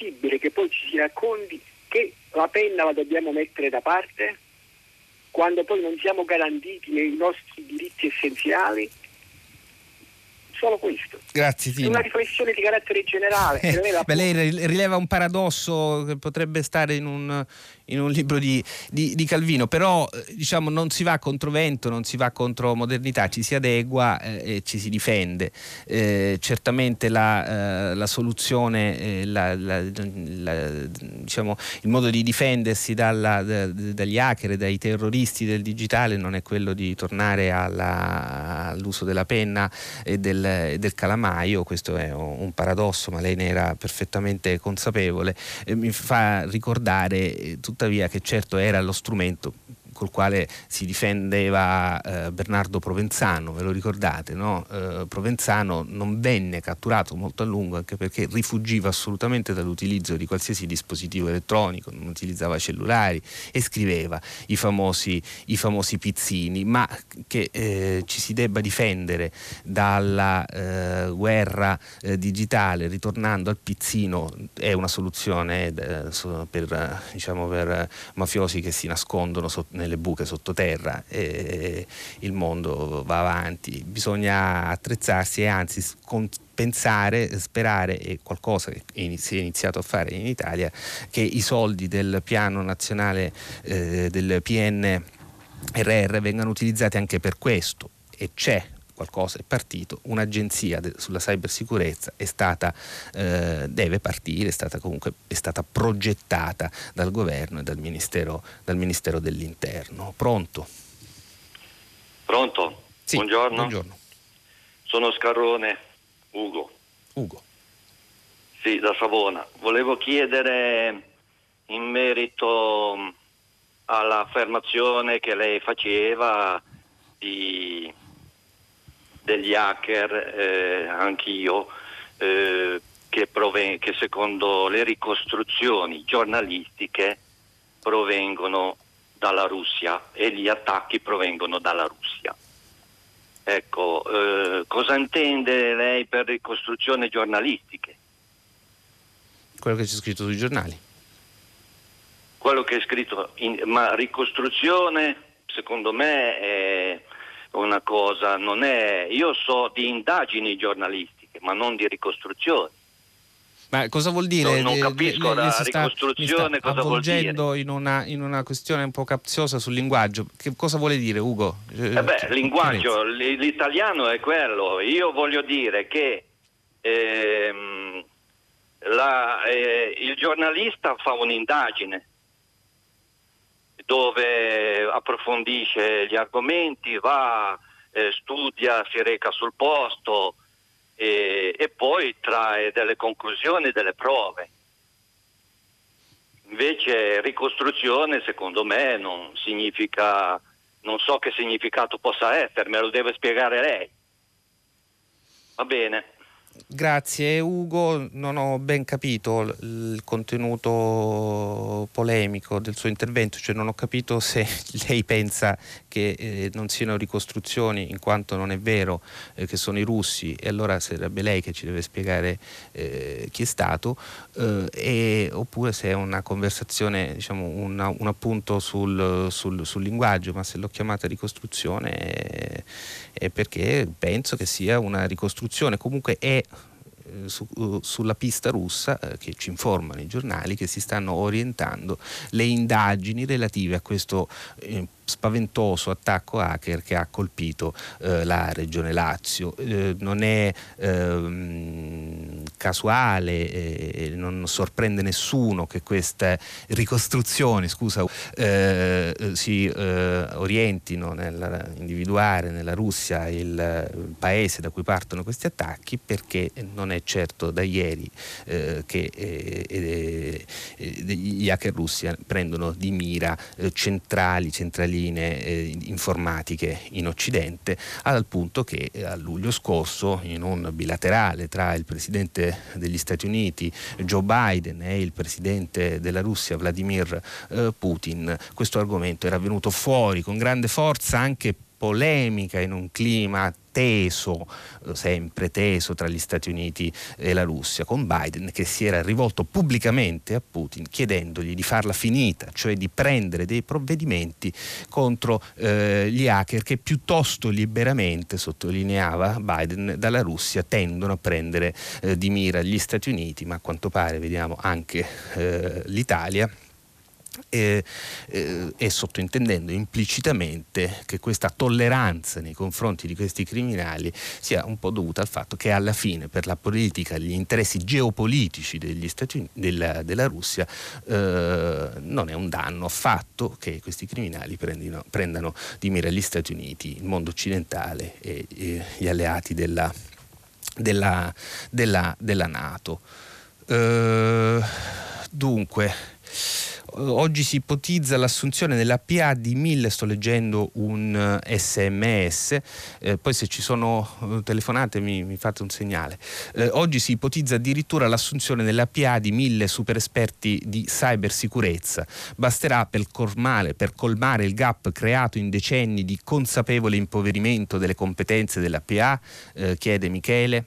possibile che poi ci si racconti che la penna la dobbiamo mettere da parte quando poi non siamo garantiti nei nostri diritti essenziali? Solo questo. Grazie Tino. Una riflessione di carattere generale. Eh, beh, lei rileva un paradosso che potrebbe stare in un, in un libro di, di, di, Calvino, però eh, diciamo, non si va contro vento, non si va contro modernità, ci si adegua eh, e ci si difende. Eh, certamente la, eh, la soluzione, eh, la, la, diciamo, il modo di difendersi dalla, da, dagli hacker dai terroristi del digitale non è quello di tornare alla, all'uso della penna e del, del, calamaio, questo è un paradosso, ma lei ne era perfettamente consapevole. mi fa ricordare tutto tuttavia che certo era lo strumento col quale si difendeva eh, Bernardo Provenzano, ve lo ricordate? No? Eh, Provenzano non venne catturato molto a lungo anche perché rifugiva assolutamente dall'utilizzo di qualsiasi dispositivo elettronico, non utilizzava cellulari e scriveva i famosi, i famosi pizzini, ma che eh, ci si debba difendere dalla eh, guerra eh, digitale ritornando al pizzino è una soluzione eh, per, diciamo, per mafiosi che si nascondono nel nelle buche sottoterra e il mondo va avanti, bisogna attrezzarsi e anzi pensare, sperare e qualcosa che si è iniziato a fare in Italia che i soldi del piano nazionale eh, del PNRR vengano utilizzati anche per questo. E c'è qualcosa è partito, un'agenzia de- sulla cybersicurezza è stata, eh, deve partire, è stata comunque è stata progettata dal governo e dal Ministero, dal Ministero dell'Interno. Pronto? Pronto? Sì, buongiorno. buongiorno. Sono Scarrone, Ugo. Ugo. Sì, da Savona. Volevo chiedere in merito all'affermazione che lei faceva di degli hacker, eh, anch'io, eh, che, proven- che secondo le ricostruzioni giornalistiche provengono dalla Russia e gli attacchi provengono dalla Russia. Ecco, eh, cosa intende lei per ricostruzioni giornalistiche? Quello che c'è scritto sui giornali. Quello che è scritto, in, ma ricostruzione secondo me è una cosa, non è, io so di indagini giornalistiche, ma non di ricostruzioni. Ma cosa vuol dire? Non, non capisco le, le, la ricostruzione sta cosa vuol dire. In una, in una questione un po' capziosa sul linguaggio. Che cosa vuole dire Ugo? Eh beh, linguaggio, l'italiano è quello. Io voglio dire che ehm, la, eh, il giornalista fa un'indagine dove approfondisce gli argomenti, va, eh, studia, si reca sul posto e, e poi trae delle conclusioni, delle prove. Invece ricostruzione secondo me non significa, non so che significato possa essere, me lo deve spiegare lei. Va bene. Grazie Ugo, non ho ben capito il contenuto polemico del suo intervento, cioè non ho capito se lei pensa che eh, non siano ricostruzioni in quanto non è vero eh, che sono i russi e allora sarebbe lei che ci deve spiegare eh, chi è stato, eh, e, oppure se è una conversazione, diciamo, una, un appunto sul, sul, sul, linguaggio, ma se l'ho chiamata ricostruzione è, è perché penso che sia una ricostruzione, comunque è eh, su, sulla pista russa eh, che ci informano i giornali che si stanno orientando le indagini relative a questo eh, spaventoso attacco hacker che ha colpito eh, la regione Lazio. Eh, non è ehm, casuale, eh, non sorprende nessuno che queste ricostruzioni scusa, eh, si eh, orientino nell'individuare nella Russia il, paese da cui partono questi attacchi perché non è certo da ieri eh, che gli hacker russi prendono di mira centrali, centralini linee eh, informatiche in Occidente, al punto che eh, a luglio scorso in un bilaterale tra il Presidente degli Stati Uniti Joe Biden e il Presidente della Russia Vladimir eh, Putin questo argomento era venuto fuori con grande forza anche polemica, in un clima teso, eh, sempre teso tra gli Stati Uniti e la Russia, con Biden che si era rivolto pubblicamente a Putin chiedendogli di farla finita, cioè di prendere dei provvedimenti contro eh, gli hacker che piuttosto liberamente, sottolineava Biden, dalla Russia tendono a prendere eh, di mira gli Stati Uniti, ma a quanto pare vediamo anche eh, l'Italia e, eh, e, sottointendendo implicitamente che questa tolleranza nei confronti di questi criminali sia un po' dovuta al fatto che alla fine per la politica, gli interessi geopolitici Stati della, della Russia eh, non è un danno affatto che questi criminali prendino, prendano di mira gli Stati Uniti, il mondo occidentale e, e gli alleati della, della, della, della Nato. Uh, dunque, Oggi si ipotizza l'assunzione nella PA di mille, sto leggendo un sms, eh, eh, poi se ci sono eh, telefonate mi, mi fate un segnale. Eh, oggi si ipotizza addirittura l'assunzione nella PA di mille super esperti di cybersicurezza. Basterà per colmare, per colmare il gap creato in decenni di consapevole impoverimento delle competenze della PA, eh, chiede Michele.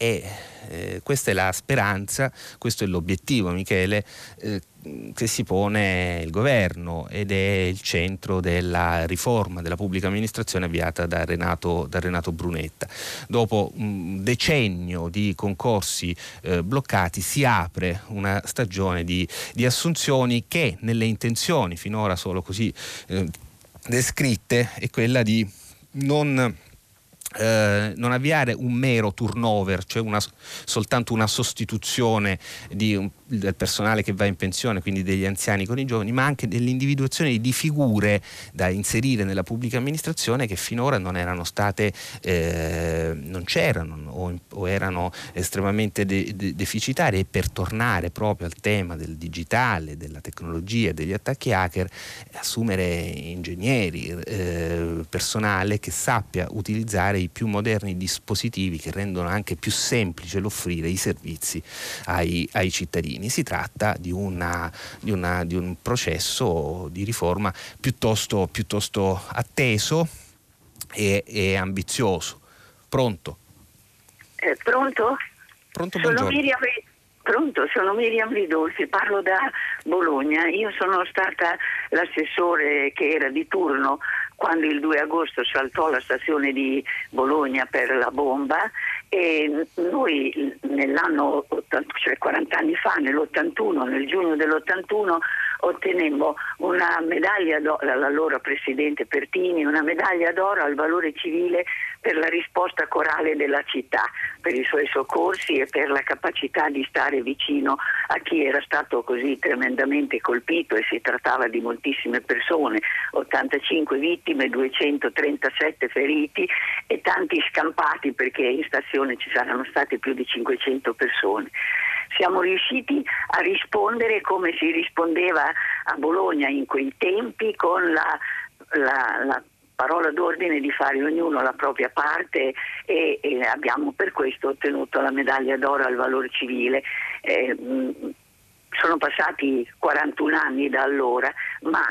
E eh, questa è la speranza, questo è l'obiettivo, Michele, eh, che si pone il governo ed è il centro della riforma della pubblica amministrazione avviata da Renato, da Renato Brunetta. Dopo un decennio di concorsi eh, bloccati si apre una stagione di, di, assunzioni che nelle intenzioni finora solo così eh, descritte è quella di non eh, non avviare un mero turnover, cioè una, soltanto una sostituzione un, del personale che va in pensione, quindi degli anziani con i giovani, ma anche dell'individuazione di figure da inserire nella pubblica amministrazione che finora non erano state, eh, non c'erano o, o, erano estremamente de, de, deficitarie. E per tornare proprio al tema del digitale, della tecnologia, degli attacchi hacker, assumere ingegneri, eh, personale che sappia utilizzare i più moderni dispositivi che rendono anche più semplice l'offrire i servizi ai, ai cittadini. Si tratta di, una, di, una, di, un processo di riforma piuttosto, piuttosto atteso e, e, ambizioso. Pronto? Eh, pronto? Pronto, Sono Miriam, Pronto, sono Miriam Ridolfi, parlo da Bologna. Io sono stata l'assessore che era di turno quando il 2 agosto saltò la stazione di Bologna per la bomba e noi nell'anno, cioè 40 anni fa, nell'81, nel giugno dell'81, ottenemmo una medaglia d'oro, l'allora presidente Pertini, una medaglia d'oro al valore civile per la risposta corale della città, per i suoi soccorsi e per la capacità di stare vicino a chi era stato così tremendamente colpito e si trattava di moltissime persone, 85 vittime, 237 feriti e tanti scampati perché in stazione ci saranno state più di 500 persone siamo riusciti a rispondere come si rispondeva a Bologna in quei tempi con la, la, la parola d'ordine di fare ognuno la propria parte e, e, abbiamo per questo ottenuto la medaglia d'oro al valore civile. Eh, sono passati 41 anni da allora, ma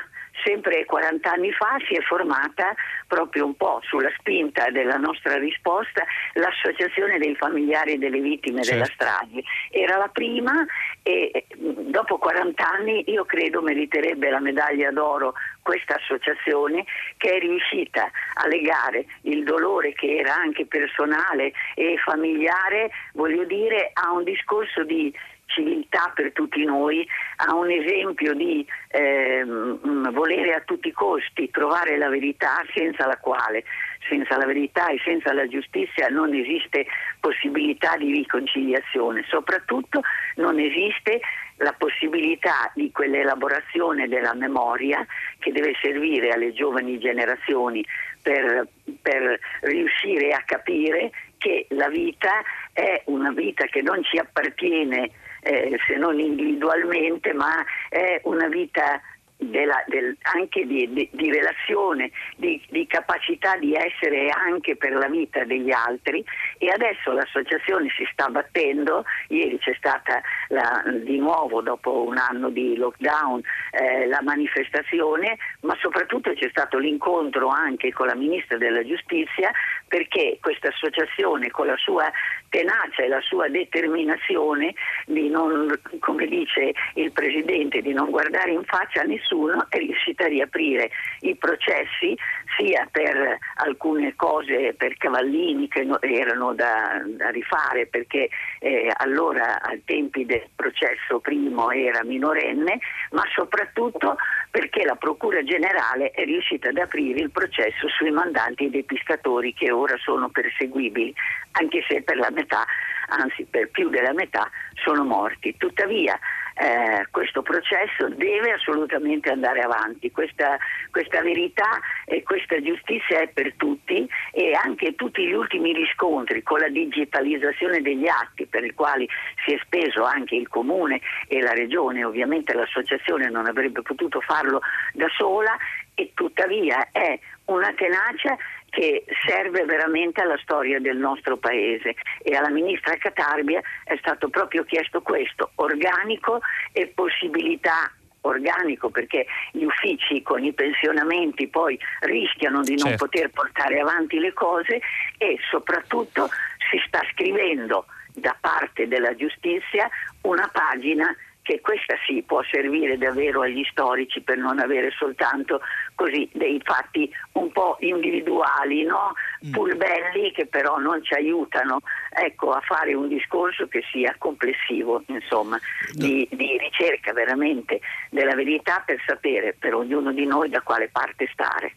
sempre 40 anni fa si è formata proprio un po' sulla spinta della nostra risposta l'associazione dei familiari delle vittime certo. della strage. Era la prima e dopo 40 anni io credo meriterebbe la medaglia d'oro questa associazione che è riuscita a legare il dolore che era anche personale e familiare, voglio dire, a un discorso di civiltà per tutti noi, a un esempio di eh, volere a tutti i costi trovare la verità senza la quale, senza la verità e senza la giustizia non esiste possibilità di riconciliazione, soprattutto non esiste la possibilità di quell'elaborazione della memoria che deve servire alle giovani generazioni per, per riuscire a capire che la vita è una vita che non ci appartiene eh, se non individualmente, ma è una vita della, del, anche di, di, di relazione, di, di, capacità di essere anche per la vita degli altri. E adesso l'associazione si sta battendo, ieri c'è stata la, di nuovo dopo un anno di lockdown eh, la manifestazione, ma soprattutto c'è stato l'incontro anche con la Ministra della Giustizia perché questa associazione con la sua tenacia e la sua determinazione di non, come dice il Presidente, di non guardare in faccia a nessuno è riuscita a riaprire i processi sia per alcune cose per Cavallini che erano da, da rifare perché eh, allora ai tempi del processo primo era minorenne, ma soprattutto perché la Procura Generale è riuscita ad aprire il processo sui mandanti dei pescatori che ora sono perseguibili, anche se per la metà, anzi per più della metà, sono morti. Tuttavia eh, questo processo deve assolutamente andare avanti, questa, questa, verità e questa giustizia è per tutti e anche tutti gli ultimi riscontri con la digitalizzazione degli atti per i quali si è speso anche il comune e la regione, ovviamente l'associazione non avrebbe potuto farlo da sola e tuttavia è una tenacia che serve veramente alla storia del nostro paese e alla ministra Catarbia è stato proprio chiesto questo, organico e possibilità organico perché gli uffici con i pensionamenti poi rischiano di non certo. poter portare avanti le cose e soprattutto si sta scrivendo da parte della giustizia una pagina che questa sì può servire davvero agli storici per non avere soltanto così dei fatti un po' individuali, no? mm. pur belli che però non ci aiutano ecco, a fare un discorso che sia complessivo, insomma, di, di, ricerca veramente della verità per sapere per ognuno di noi da quale parte stare.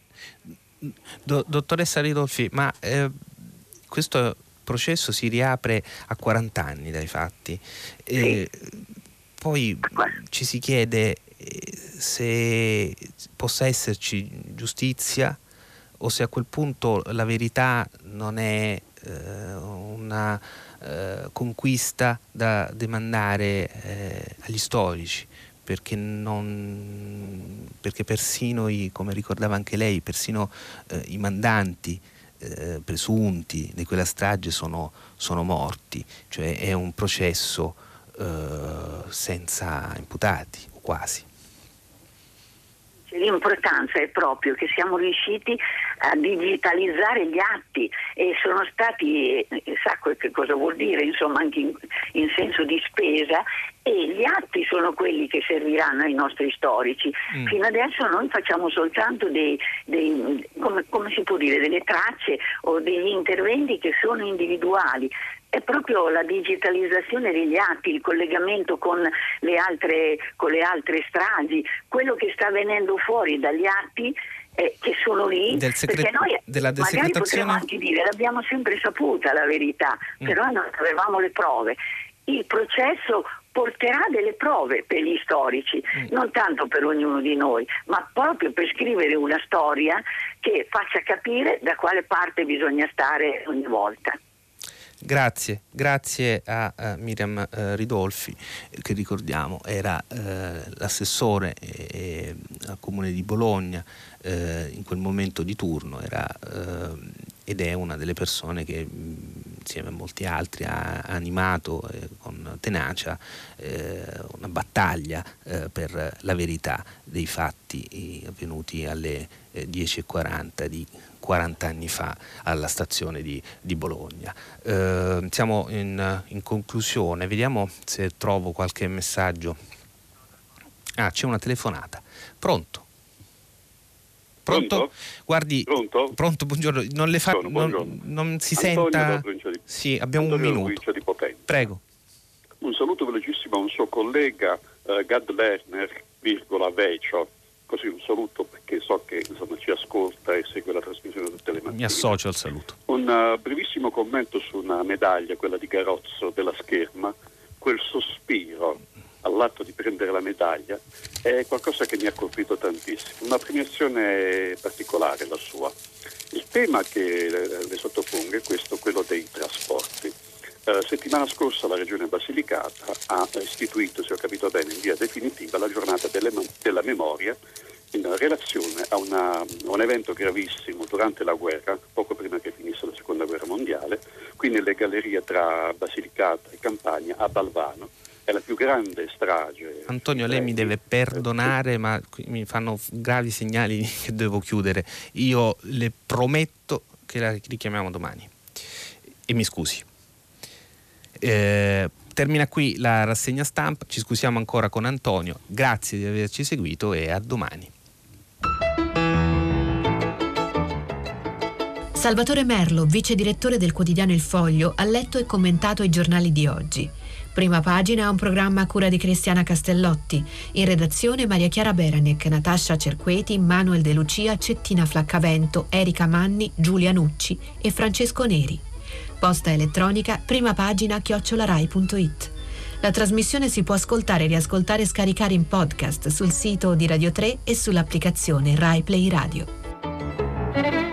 Do, dottoressa Ridolfi, ma eh, questo processo si riapre a 40 anni dai fatti. Sì. Poi ci si chiede eh, se possa esserci giustizia o se a quel punto la verità non è eh, una eh, conquista da demandare eh, agli storici. Perché, non, perché, persino, i, come ricordava anche lei, persino eh, i mandanti eh, presunti di quella strage sono, sono morti, cioè è un processo eh, senza imputati o quasi. L'importanza è proprio che siamo riusciti a digitalizzare gli atti e sono stati, eh, sa che cosa vuol dire, insomma anche in, in, senso di spesa e gli atti sono quelli che serviranno ai nostri storici. Mm. Fino adesso noi facciamo soltanto dei, dei come, come si può dire, delle tracce o degli interventi che sono individuali, è proprio la digitalizzazione degli atti, il collegamento con le altre, con le altre stragi, quello che sta venendo fuori dagli atti eh, che sono lì, Del secret- perché noi della magari potremmo anche dire l'abbiamo sempre saputa la verità, mm. però non avevamo le prove. Il processo porterà delle prove per gli storici, mm. non tanto per ognuno di noi, ma proprio per scrivere una storia che faccia capire da quale parte bisogna stare ogni volta. Grazie, grazie a, a Miriam eh, Ridolfi che ricordiamo era eh, l'assessore eh, al comune di Bologna eh, in quel momento di turno era, eh, ed è una delle persone che insieme a molti altri ha animato eh, con tenacia una battaglia per la verità dei fatti avvenuti alle 10.40 di 40 anni fa alla stazione di, di Bologna. Eh, siamo in, in, conclusione, vediamo se trovo qualche messaggio. Ah, c'è una telefonata. Pronto? Pronto? Pronto? Guardi, pronto? pronto, buongiorno. Non le fa. Non, non, si Antonio senta. Di, sì, abbiamo Antonio un minuto. Di Prego. Un saluto velocissimo a un suo collega, uh, Gad Lerner, virgola Vecio così un saluto perché so che insomma, ci ascolta e segue la trasmissione tutte le mattine. Mi associo al saluto. Un uh, brevissimo commento su una medaglia, quella di Garozzo della scherma, quel sospiro all'atto di prendere la medaglia è qualcosa che mi ha colpito tantissimo, una premiazione particolare la sua. Il tema che le sottopongo è questo, quello dei trasporti. Eh, settimana scorsa la Regione Basilicata ha istituito, se ho capito bene, in via definitiva la giornata della memoria in relazione a, una, a, un evento gravissimo durante la guerra, poco prima che finisse la seconda guerra mondiale, qui nelle gallerie tra Basilicata e Campania a Balvano. È la più grande strage. Antonio, lei mi deve perdonare, ma mi fanno gravi segnali che devo chiudere. Io le prometto che la richiamiamo domani. E mi scusi. Eh, termina qui la rassegna stampa, ci scusiamo ancora con Antonio, grazie di averci seguito e a domani. Salvatore Merlo, vice direttore del quotidiano Il Foglio, ha letto e commentato i giornali di oggi. Prima pagina un programma a cura di Cristiana Castellotti. In redazione Maria Chiara Beranec, Natascia Cerqueti, Manuel De Lucia, Cettina Flaccavento, Erika Manni, Giulia Nucci e Francesco Neri. Posta elettronica, prima pagina chiocciolarai.it. La trasmissione si può ascoltare, riascoltare e scaricare in podcast sul sito di Radio 3 e sull'applicazione Rai Play Radio.